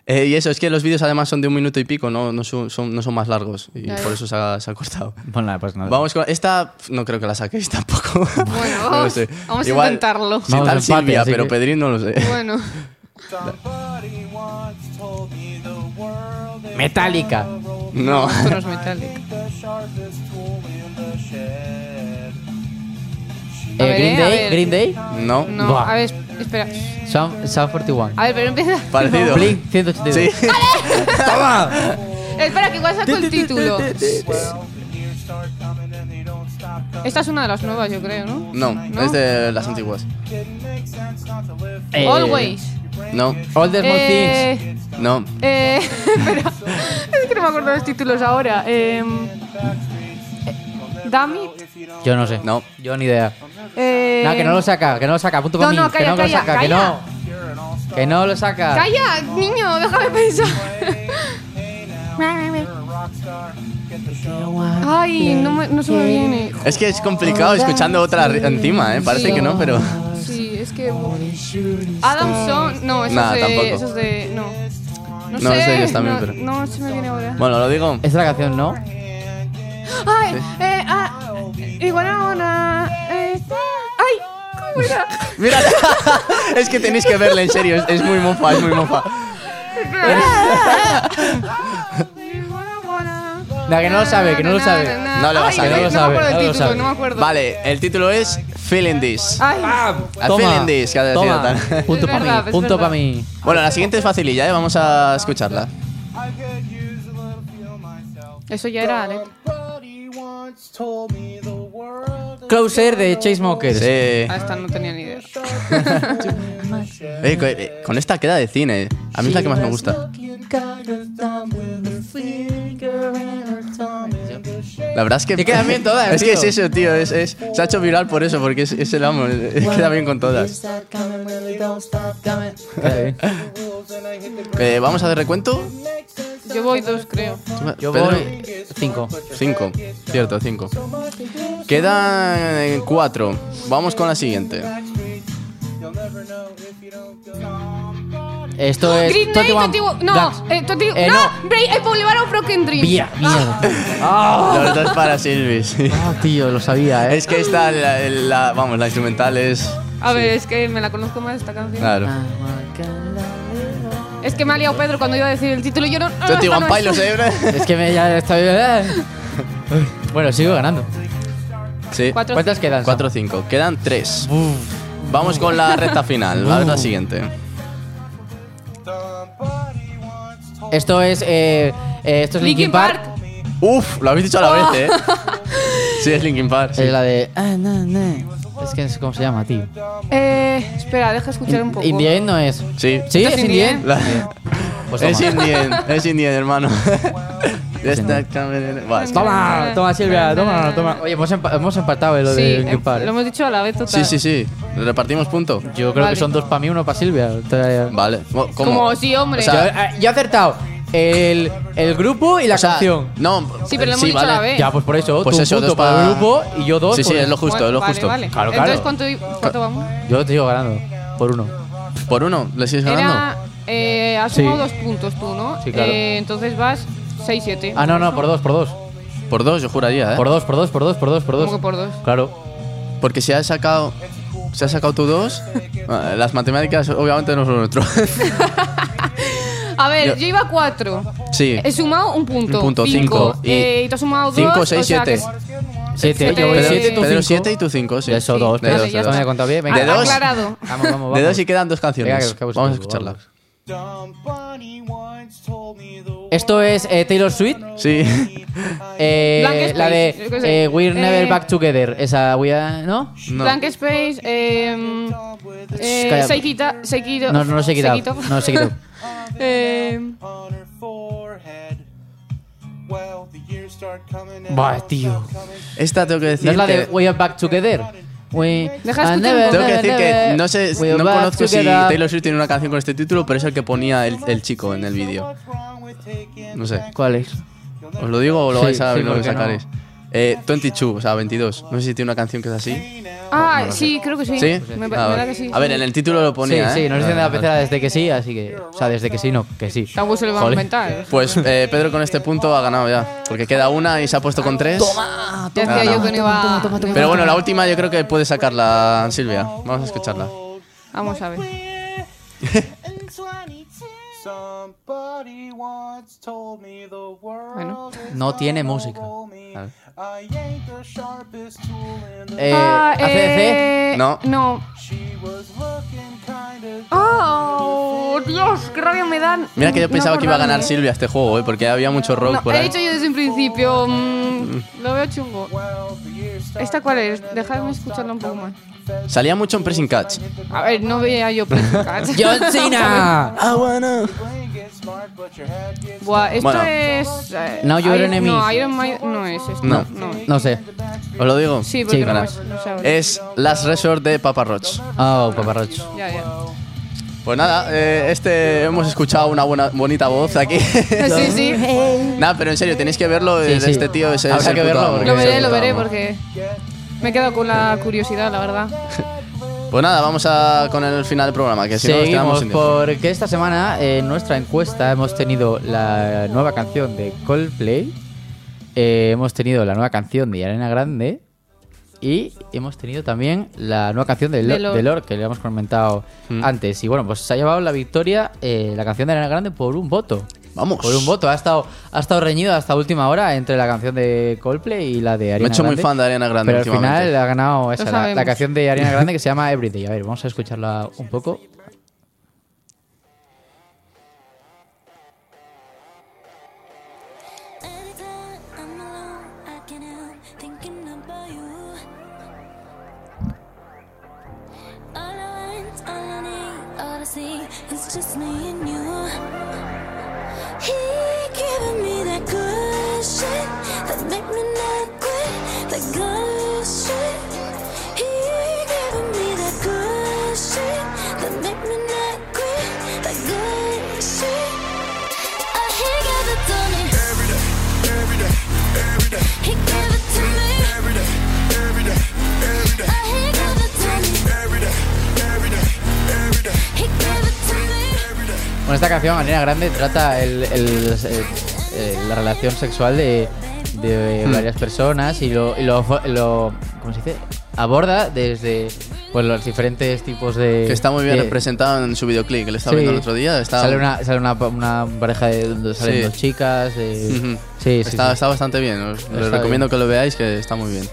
Speaker 2: Eh, y eso, es que los vídeos además son de un minuto y pico, no, no, son, son- no son más largos. Y
Speaker 3: ya.
Speaker 2: por eso se ha, se ha cortado.
Speaker 1: Bueno, pues nada.
Speaker 2: Vamos con. Esta no creo que la saquéis tampoco.
Speaker 3: Bueno, [LAUGHS]
Speaker 2: No sé.
Speaker 3: vamos
Speaker 2: Igual-
Speaker 3: a intentarlo.
Speaker 2: Sí,
Speaker 1: Vamos
Speaker 2: tal
Speaker 1: empate,
Speaker 2: Silvia, pero
Speaker 1: que-
Speaker 2: Pedrín no lo sé.
Speaker 3: Bueno, [LAUGHS]
Speaker 1: Metallica.
Speaker 2: No.
Speaker 3: esto no es Metallica. [LAUGHS]
Speaker 1: Eh,
Speaker 3: A ver,
Speaker 1: Green
Speaker 3: eh,
Speaker 1: Day. Green Day,
Speaker 2: No.
Speaker 3: No,
Speaker 1: Buah.
Speaker 3: a ver, espera.
Speaker 1: Sound, Sound 41.
Speaker 3: A ver, pero empieza.
Speaker 2: Parecido.
Speaker 1: Blink 182.
Speaker 2: Sí. [LAUGHS]
Speaker 1: ¡Toma!
Speaker 3: Espera, que igual saco el título. Esta es una de las nuevas, yo creo, ¿no?
Speaker 2: No,
Speaker 3: ¿No?
Speaker 2: es de las antiguas.
Speaker 1: Eh,
Speaker 3: Always.
Speaker 2: No,
Speaker 1: All the small things.
Speaker 3: Eh,
Speaker 2: no.
Speaker 3: eh, [LAUGHS] espera, es que no me acuerdo de los títulos ahora. Eh, Damn it.
Speaker 1: Yo no sé.
Speaker 2: No.
Speaker 1: Yo ni idea.
Speaker 3: Eh,
Speaker 1: Nada, que no lo saca, que no lo saca. Punto
Speaker 3: No,
Speaker 1: para mí.
Speaker 3: no,
Speaker 1: que no que lo
Speaker 3: calla,
Speaker 1: saca, que no. Que no lo saca.
Speaker 3: Calla, niño, déjame pensar. Ay, no, me, no se me viene.
Speaker 2: Es que es complicado escuchando otra encima, ¿eh? Parece
Speaker 3: Sí.
Speaker 2: que no, pero.
Speaker 3: Sí, es que. Adam Son. No, eso
Speaker 2: Nah,
Speaker 3: es de.
Speaker 2: tampoco.
Speaker 3: Eso es de. No. No,
Speaker 2: No,
Speaker 3: sé.
Speaker 2: es de ellos también,
Speaker 3: no,
Speaker 2: pero-
Speaker 3: no se me viene ahora.
Speaker 2: Bueno, lo digo.
Speaker 1: Esta es la canción, ¿no?
Speaker 3: Ay, eh, ah. Igual ahora. Eh, ay, ¿cómo era?
Speaker 2: Mira, es que tenéis que verla en serio, es, es muy mofa, es muy mofa.
Speaker 1: Nada, que no lo sabe, que no lo sabe.
Speaker 2: No le va a saber.
Speaker 3: no,
Speaker 2: No lo
Speaker 3: me
Speaker 1: sabe,
Speaker 3: acuerdo
Speaker 1: no
Speaker 3: del
Speaker 1: lo
Speaker 3: título,
Speaker 1: sabe.
Speaker 3: no me acuerdo.
Speaker 2: Vale, el título es Feeling This.
Speaker 3: Ay,
Speaker 2: A
Speaker 1: Toma,
Speaker 2: feeling this, que ha decidido
Speaker 1: toma.
Speaker 2: tal.
Speaker 1: Punto
Speaker 3: Es
Speaker 1: para
Speaker 3: verdad,
Speaker 1: mí,
Speaker 3: es
Speaker 1: punto
Speaker 3: verdad.
Speaker 1: para mí.
Speaker 2: Bueno, la siguiente es facililla, ¿eh? Vamos a escucharla.
Speaker 3: Eso ya era Alex.
Speaker 1: Closer de Chainsmokers.
Speaker 2: Sí.
Speaker 3: Ah, esta no tenía ni idea. [LAUGHS]
Speaker 2: Eh, co- eh, con esta queda de cine. A mí es la que más me gusta. La verdad es que.
Speaker 1: Te quedan bien todas,
Speaker 2: Es que
Speaker 1: tío.
Speaker 2: es eso, tío. Es, es- se ha hecho viral por eso, porque es, es el amo. eh, [LAUGHS] Queda bien con todas. Eh, Vamos a hacer recuento.
Speaker 3: Yo voy dos, creo.
Speaker 1: Yo
Speaker 2: Pedro.
Speaker 1: voy 5.
Speaker 2: Cinco. Cierto, cinco. Quedan cuatro. Vamos con la siguiente.
Speaker 1: Esto es
Speaker 3: Green Day,
Speaker 1: 21
Speaker 3: 21. No,
Speaker 1: Blacks.
Speaker 3: eh, 21
Speaker 1: Eh,
Speaker 3: no,
Speaker 1: no.
Speaker 3: Bra- eh, Boulevard of Broken Dreams.
Speaker 1: Mierda. Ah,
Speaker 2: Los dos para Silvi. sí.
Speaker 1: Ah, tío, lo sabía, eh.
Speaker 2: Es que esta, la, la- vamos, la instrumental es.
Speaker 3: A ver, es que me la conozco más esta canción.
Speaker 2: Claro.
Speaker 1: Ah.
Speaker 3: Es que me ha liado Pedro cuando iba a decir el título. Yo no. esta
Speaker 2: One
Speaker 3: no
Speaker 2: ¿eh?
Speaker 1: Es que me ya estoy. eh. Bueno, sigo ganando.
Speaker 2: Sí.
Speaker 3: Cuatro.
Speaker 1: ¿Cuántas quedan?
Speaker 2: 4 o 5. Quedan 3. Vamos con la recta final. A ver la siguiente.
Speaker 1: Esto es. Eh, eh, esto es
Speaker 3: Linkin
Speaker 1: Linkin Park.
Speaker 3: Park.
Speaker 2: Uf, lo habéis dicho a la vez, [LAUGHS] ¿eh? Sí, es Linkin Park. sí.
Speaker 1: Es la de. ah. Es que no sé cómo se llama, tío.
Speaker 3: Eh, espera, deja escuchar un poco.
Speaker 1: Indie End no es.
Speaker 2: Sí.
Speaker 1: ¿Sí?
Speaker 3: ¿Esto
Speaker 1: ¿Es
Speaker 3: es
Speaker 1: Indie
Speaker 3: Indie
Speaker 1: End?
Speaker 2: La-
Speaker 1: Pues
Speaker 2: es. Indien, es Indien, hermano. [LAUGHS] Esta cámara- Buah, es que-
Speaker 1: Toma, toma Silvia, toma, toma. Oye, hemos, empa- hemos empatado en lo
Speaker 3: Sí,
Speaker 1: de
Speaker 3: eh,
Speaker 1: Linkin Park.
Speaker 3: lo hemos dicho a la vez total.
Speaker 2: Sí, sí, sí. Repartimos punto.
Speaker 1: Yo creo
Speaker 3: Vale.
Speaker 1: que son dos para mí, uno para Silvia. Todavía-
Speaker 2: Vale.
Speaker 3: Como sí, hombre.
Speaker 2: O
Speaker 1: Yo,
Speaker 2: sea,
Speaker 1: eh, yo he acertado el, el grupo y la
Speaker 2: o sea,
Speaker 1: canción.
Speaker 2: No,
Speaker 3: Sí, pero lo hemos dicho a la vez.
Speaker 1: Ya, pues por eso,
Speaker 2: Pues
Speaker 1: tú
Speaker 2: eso,
Speaker 1: un punto
Speaker 2: dos
Speaker 1: para el grupo y yo dos.
Speaker 2: Sí, sí,
Speaker 1: por-
Speaker 2: es lo justo, es lo
Speaker 3: vale,
Speaker 2: justo.
Speaker 3: Vale.
Speaker 1: Claro,
Speaker 3: Entonces. ¿cuánto, cuánto vamos?
Speaker 1: Yo te sigo ganando por uno.
Speaker 2: Por uno, ¿le sigues ganando?
Speaker 3: Era. Eh, has
Speaker 1: Sí.
Speaker 3: sumado dos puntos tú, ¿no?
Speaker 1: Sí, claro.
Speaker 3: Eh, entonces vas 6-7.
Speaker 1: Ah, no, no, por dos, por dos.
Speaker 2: Por dos, yo juraría, ¿eh?
Speaker 1: Por dos, por dos, por dos, por dos, por dos.
Speaker 3: ¿Cómo que por dos?
Speaker 1: Claro.
Speaker 2: Porque si has sacado. Si has sacado tú dos, eh, [LAUGHS] las matemáticas obviamente no son nuestro. [LAUGHS]
Speaker 3: A ver,
Speaker 2: Yo-
Speaker 3: yo, iba a 4.
Speaker 2: sí.
Speaker 3: He sumado un punto.
Speaker 2: Un punto, cinco. Y-
Speaker 3: Eh, y tú has sumado dos.
Speaker 2: Cinco,
Speaker 3: o
Speaker 2: seis,
Speaker 3: que
Speaker 2: siete.
Speaker 3: es-
Speaker 1: Siete,
Speaker 3: Siete,
Speaker 1: yo voy
Speaker 3: Pedro-
Speaker 1: siete, tú
Speaker 2: Pedro
Speaker 1: cinco.
Speaker 2: 7 y tú 5, sí.
Speaker 1: Ya eso, dos,
Speaker 2: De dos,
Speaker 3: ya
Speaker 2: de dos.
Speaker 3: está.
Speaker 1: No me he contado bien.
Speaker 2: De dos.
Speaker 3: Aclarado.
Speaker 1: Vamos, vamos, vamos.
Speaker 2: De dos y quedan dos canciones.
Speaker 1: Venga, que- que busco,
Speaker 2: Vamos a
Speaker 1: busco,
Speaker 2: escucharlas.
Speaker 1: Esto es eh, Taylor Swift.
Speaker 2: Sí.
Speaker 1: Eh,
Speaker 3: Space,
Speaker 1: la de eh, We're Never
Speaker 3: Eh,
Speaker 1: Back Together. Esa, we are- ¿no?
Speaker 2: No.
Speaker 3: Blank Space. Eh, eh, It Up-
Speaker 1: No, no.
Speaker 3: It Up.
Speaker 1: No quitado. [LAUGHS]
Speaker 3: Eh.
Speaker 1: Buah, tío.
Speaker 2: Esta tengo que decir
Speaker 1: ¿No es la de We Are Back Together? We
Speaker 3: Deja
Speaker 1: never,
Speaker 2: Tengo que
Speaker 1: never,
Speaker 2: decir que no sé, no conozco si. Taylor Swift tiene una canción con este título, pero es el que ponía el, el chico en el vídeo. No sé.
Speaker 1: ¿Cuál es?
Speaker 2: ¿Os lo digo o lo
Speaker 1: Sí,
Speaker 2: vais a
Speaker 1: sí,
Speaker 2: lo
Speaker 1: ¿por qué
Speaker 2: sacaréis? Eh, 22, o sea, 22. No sé si tiene una canción que es así.
Speaker 3: Ah, sí, creo que sí.
Speaker 2: ¿Sí?
Speaker 3: Me,
Speaker 2: Ah,
Speaker 3: me
Speaker 2: vale.
Speaker 3: da que sí.
Speaker 2: A ver, en el título lo
Speaker 1: Sí,
Speaker 2: ponía,
Speaker 1: sí,
Speaker 2: ¿eh?
Speaker 1: nos dicen de la pecera desde que sí, así que. O sea, desde que sí, no, que sí.
Speaker 3: Tampoco se lo van a
Speaker 1: Joder.
Speaker 3: inventar.
Speaker 2: Pues eh, Pedro con este punto ha ganado ya. Porque queda una y se ha puesto con tres.
Speaker 3: Ya decía yo que no iba.
Speaker 2: Pero bueno, la última yo creo que puede sacarla Silvia. Vamos a escucharla.
Speaker 3: Vamos a ver. [LAUGHS] Bueno.
Speaker 1: No tiene música. Eh,
Speaker 3: Ah, eh,
Speaker 2: No.
Speaker 3: No. ¡Oh! Dios, qué rabia me dan.
Speaker 2: Mira que yo
Speaker 3: No
Speaker 2: pensaba que iba a ganar
Speaker 3: acordarme.
Speaker 2: Silvia este juego, ¿eh? porque había mucho rock
Speaker 3: No,
Speaker 2: por
Speaker 3: he
Speaker 2: ahí.
Speaker 3: dicho yo desde un principio. mm, lo veo chungo. ¿Esta cuál es? Dejadme escucharla un poco más.
Speaker 2: Salía mucho en Pressing Catch.
Speaker 3: A ver, no veía yo Pressing [LAUGHS] Catch.
Speaker 1: ¡John Cena!
Speaker 3: Buah, esto
Speaker 2: Bueno.
Speaker 3: es. eh,
Speaker 1: Now Your
Speaker 3: Iron-
Speaker 1: Enemies.
Speaker 3: No, Iron no es esto.
Speaker 2: No.
Speaker 3: no.
Speaker 1: No sé.
Speaker 2: ¿Os lo digo?
Speaker 3: Sí, porque
Speaker 1: Sí,
Speaker 3: no, es, no sé.
Speaker 2: Es Last Resort de Papa Roach.
Speaker 1: Oh, paparrocho.
Speaker 3: Ya, ya.
Speaker 2: Pues nada, eh, este hemos escuchado una buena, bonita voz aquí.
Speaker 3: Sí, sí. [LAUGHS]
Speaker 2: nada, pero en serio, tenéis que verlo
Speaker 1: Sí,
Speaker 2: de
Speaker 1: sí.
Speaker 2: este tío. Ese,
Speaker 1: Habrá
Speaker 2: es el
Speaker 1: que verlo,
Speaker 3: Lo veré, lo veré porque me he quedado con la curiosidad, la verdad. [LAUGHS]
Speaker 2: Pues nada, vamos a, con el final del programa, que si no nos quedamos
Speaker 1: Seguimos
Speaker 2: sin tiempo.
Speaker 1: porque esta semana eh, en nuestra encuesta hemos tenido la nueva canción de Coldplay, eh, hemos tenido la nueva canción de Arena Grande y hemos tenido también la nueva canción de, Lo-
Speaker 3: De Lorde,
Speaker 1: que le hemos comentado
Speaker 2: Mm.
Speaker 1: antes. Y bueno, pues se ha llevado la victoria eh, la canción de Arena Grande por un voto.
Speaker 2: Vamos.
Speaker 1: Por un voto. Ha estado, ha estado reñido hasta última hora entre la canción de Coldplay y la de Ariana
Speaker 2: Me he hecho muy
Speaker 1: Grande.
Speaker 2: fan de Ariana Grande
Speaker 1: Pero al final ha ganado esa, la, la canción de Ariana Grande que se llama Everyday. A ver, vamos a escucharla un poco. Bueno, esta canción, Arena Grande, trata el- el- el- eh, la relación sexual de, de varias personas y lo, y lo, lo- ¿cómo se dice? Aborda desde pues, los diferentes tipos de...
Speaker 2: Que está muy bien
Speaker 1: de-
Speaker 2: representado en su videoclip, que le estaba
Speaker 1: Sí.
Speaker 2: viendo el otro día. Está,
Speaker 1: Sale, una, sale una, una pareja de donde salen
Speaker 2: Sí.
Speaker 1: dos chicas. de- sí,
Speaker 2: está, está bastante bien. Os, recomiendo
Speaker 1: bien.
Speaker 2: que lo veáis, que está muy bien.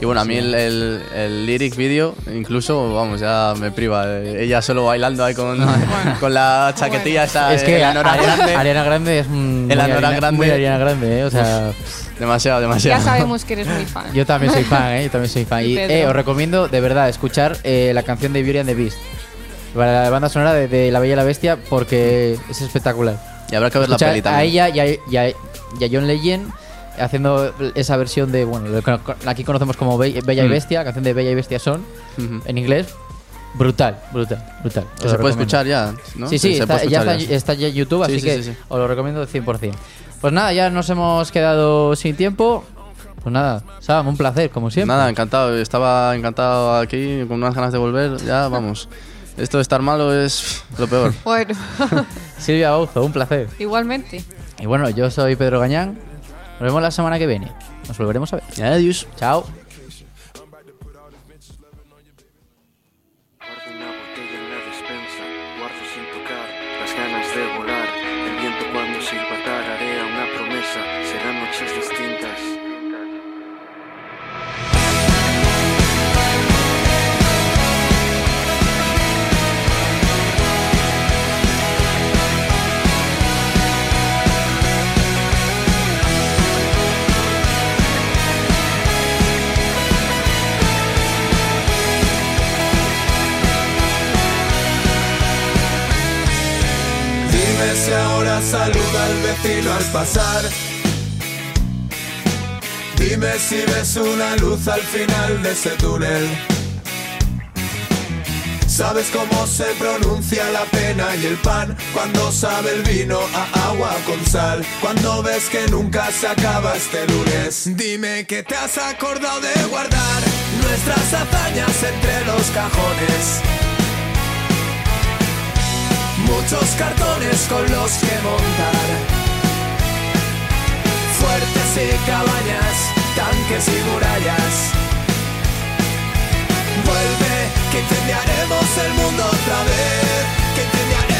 Speaker 2: Y bueno, a mí el, el, el lyric video, incluso, vamos, ya me priva. Ella solo bailando ahí con, [LAUGHS] con la chaquetilla esa.
Speaker 1: Es que Ariana,
Speaker 2: grande.
Speaker 1: Ariana Grande es un
Speaker 2: El
Speaker 1: Ariana-
Speaker 2: Grande.
Speaker 1: muy Ariana Grande, ¿eh? O sea,
Speaker 2: Demasiado, demasiado.
Speaker 3: Ya sabemos que eres muy fan.
Speaker 1: yo también soy fan, ¿eh? Yo también soy fan. [LAUGHS] Y
Speaker 3: Pedro.
Speaker 1: eh, os recomiendo de verdad escuchar eh, la canción de Beauty and the Beast. Para la banda sonora de, de La Bella y la Bestia porque es espectacular.
Speaker 2: Y habrá que ver la
Speaker 1: Escuchar
Speaker 2: peli
Speaker 1: a
Speaker 2: también.
Speaker 1: ella y a, y a- y a John Legend haciendo esa versión de, bueno, lo que aquí conocemos como Be- Bella y
Speaker 2: Mm.
Speaker 1: Bestia, canción de Bella y Bestia son, en inglés. Brutal, brutal, brutal. Os
Speaker 2: se puede
Speaker 1: recomiendo.
Speaker 2: escuchar ya, ¿no?
Speaker 1: Sí, sí, está, ya está, en YouTube,
Speaker 2: Sí,
Speaker 1: así
Speaker 2: sí,
Speaker 1: que
Speaker 2: sí, sí.
Speaker 1: os lo recomiendo 100%. Pues nada, ya nos hemos quedado sin tiempo. Pues nada, Sam, un placer, como siempre.
Speaker 2: Nada, encantado. Estaba encantado aquí, con unas ganas de volver. Ya, [LAUGHS] vamos. Esto de estar malo es lo peor.
Speaker 3: Bueno, [LAUGHS]
Speaker 1: Silvia Bauzo, un placer.
Speaker 3: igualmente.
Speaker 1: Y bueno, yo soy Pedro Gañán. Nos vemos la semana que viene. Nos volveremos a ver.
Speaker 2: Adiós.
Speaker 1: Chao.
Speaker 5: Saluda al vecino al pasar. Dime si ves una luz al final de ese túnel. ¿Sabes cómo se pronuncia la pena y el pan? Cuando sabe el vino a agua con sal. Cuando ves que nunca se acaba este lunes. Dime que te has acordado de guardar nuestras hazañas entre los cajones muchos cartones con los que montar. Fuertes y cabañas, tanques y murallas. Vuelve, que incendiaremos el mundo otra vez, que incendiaremos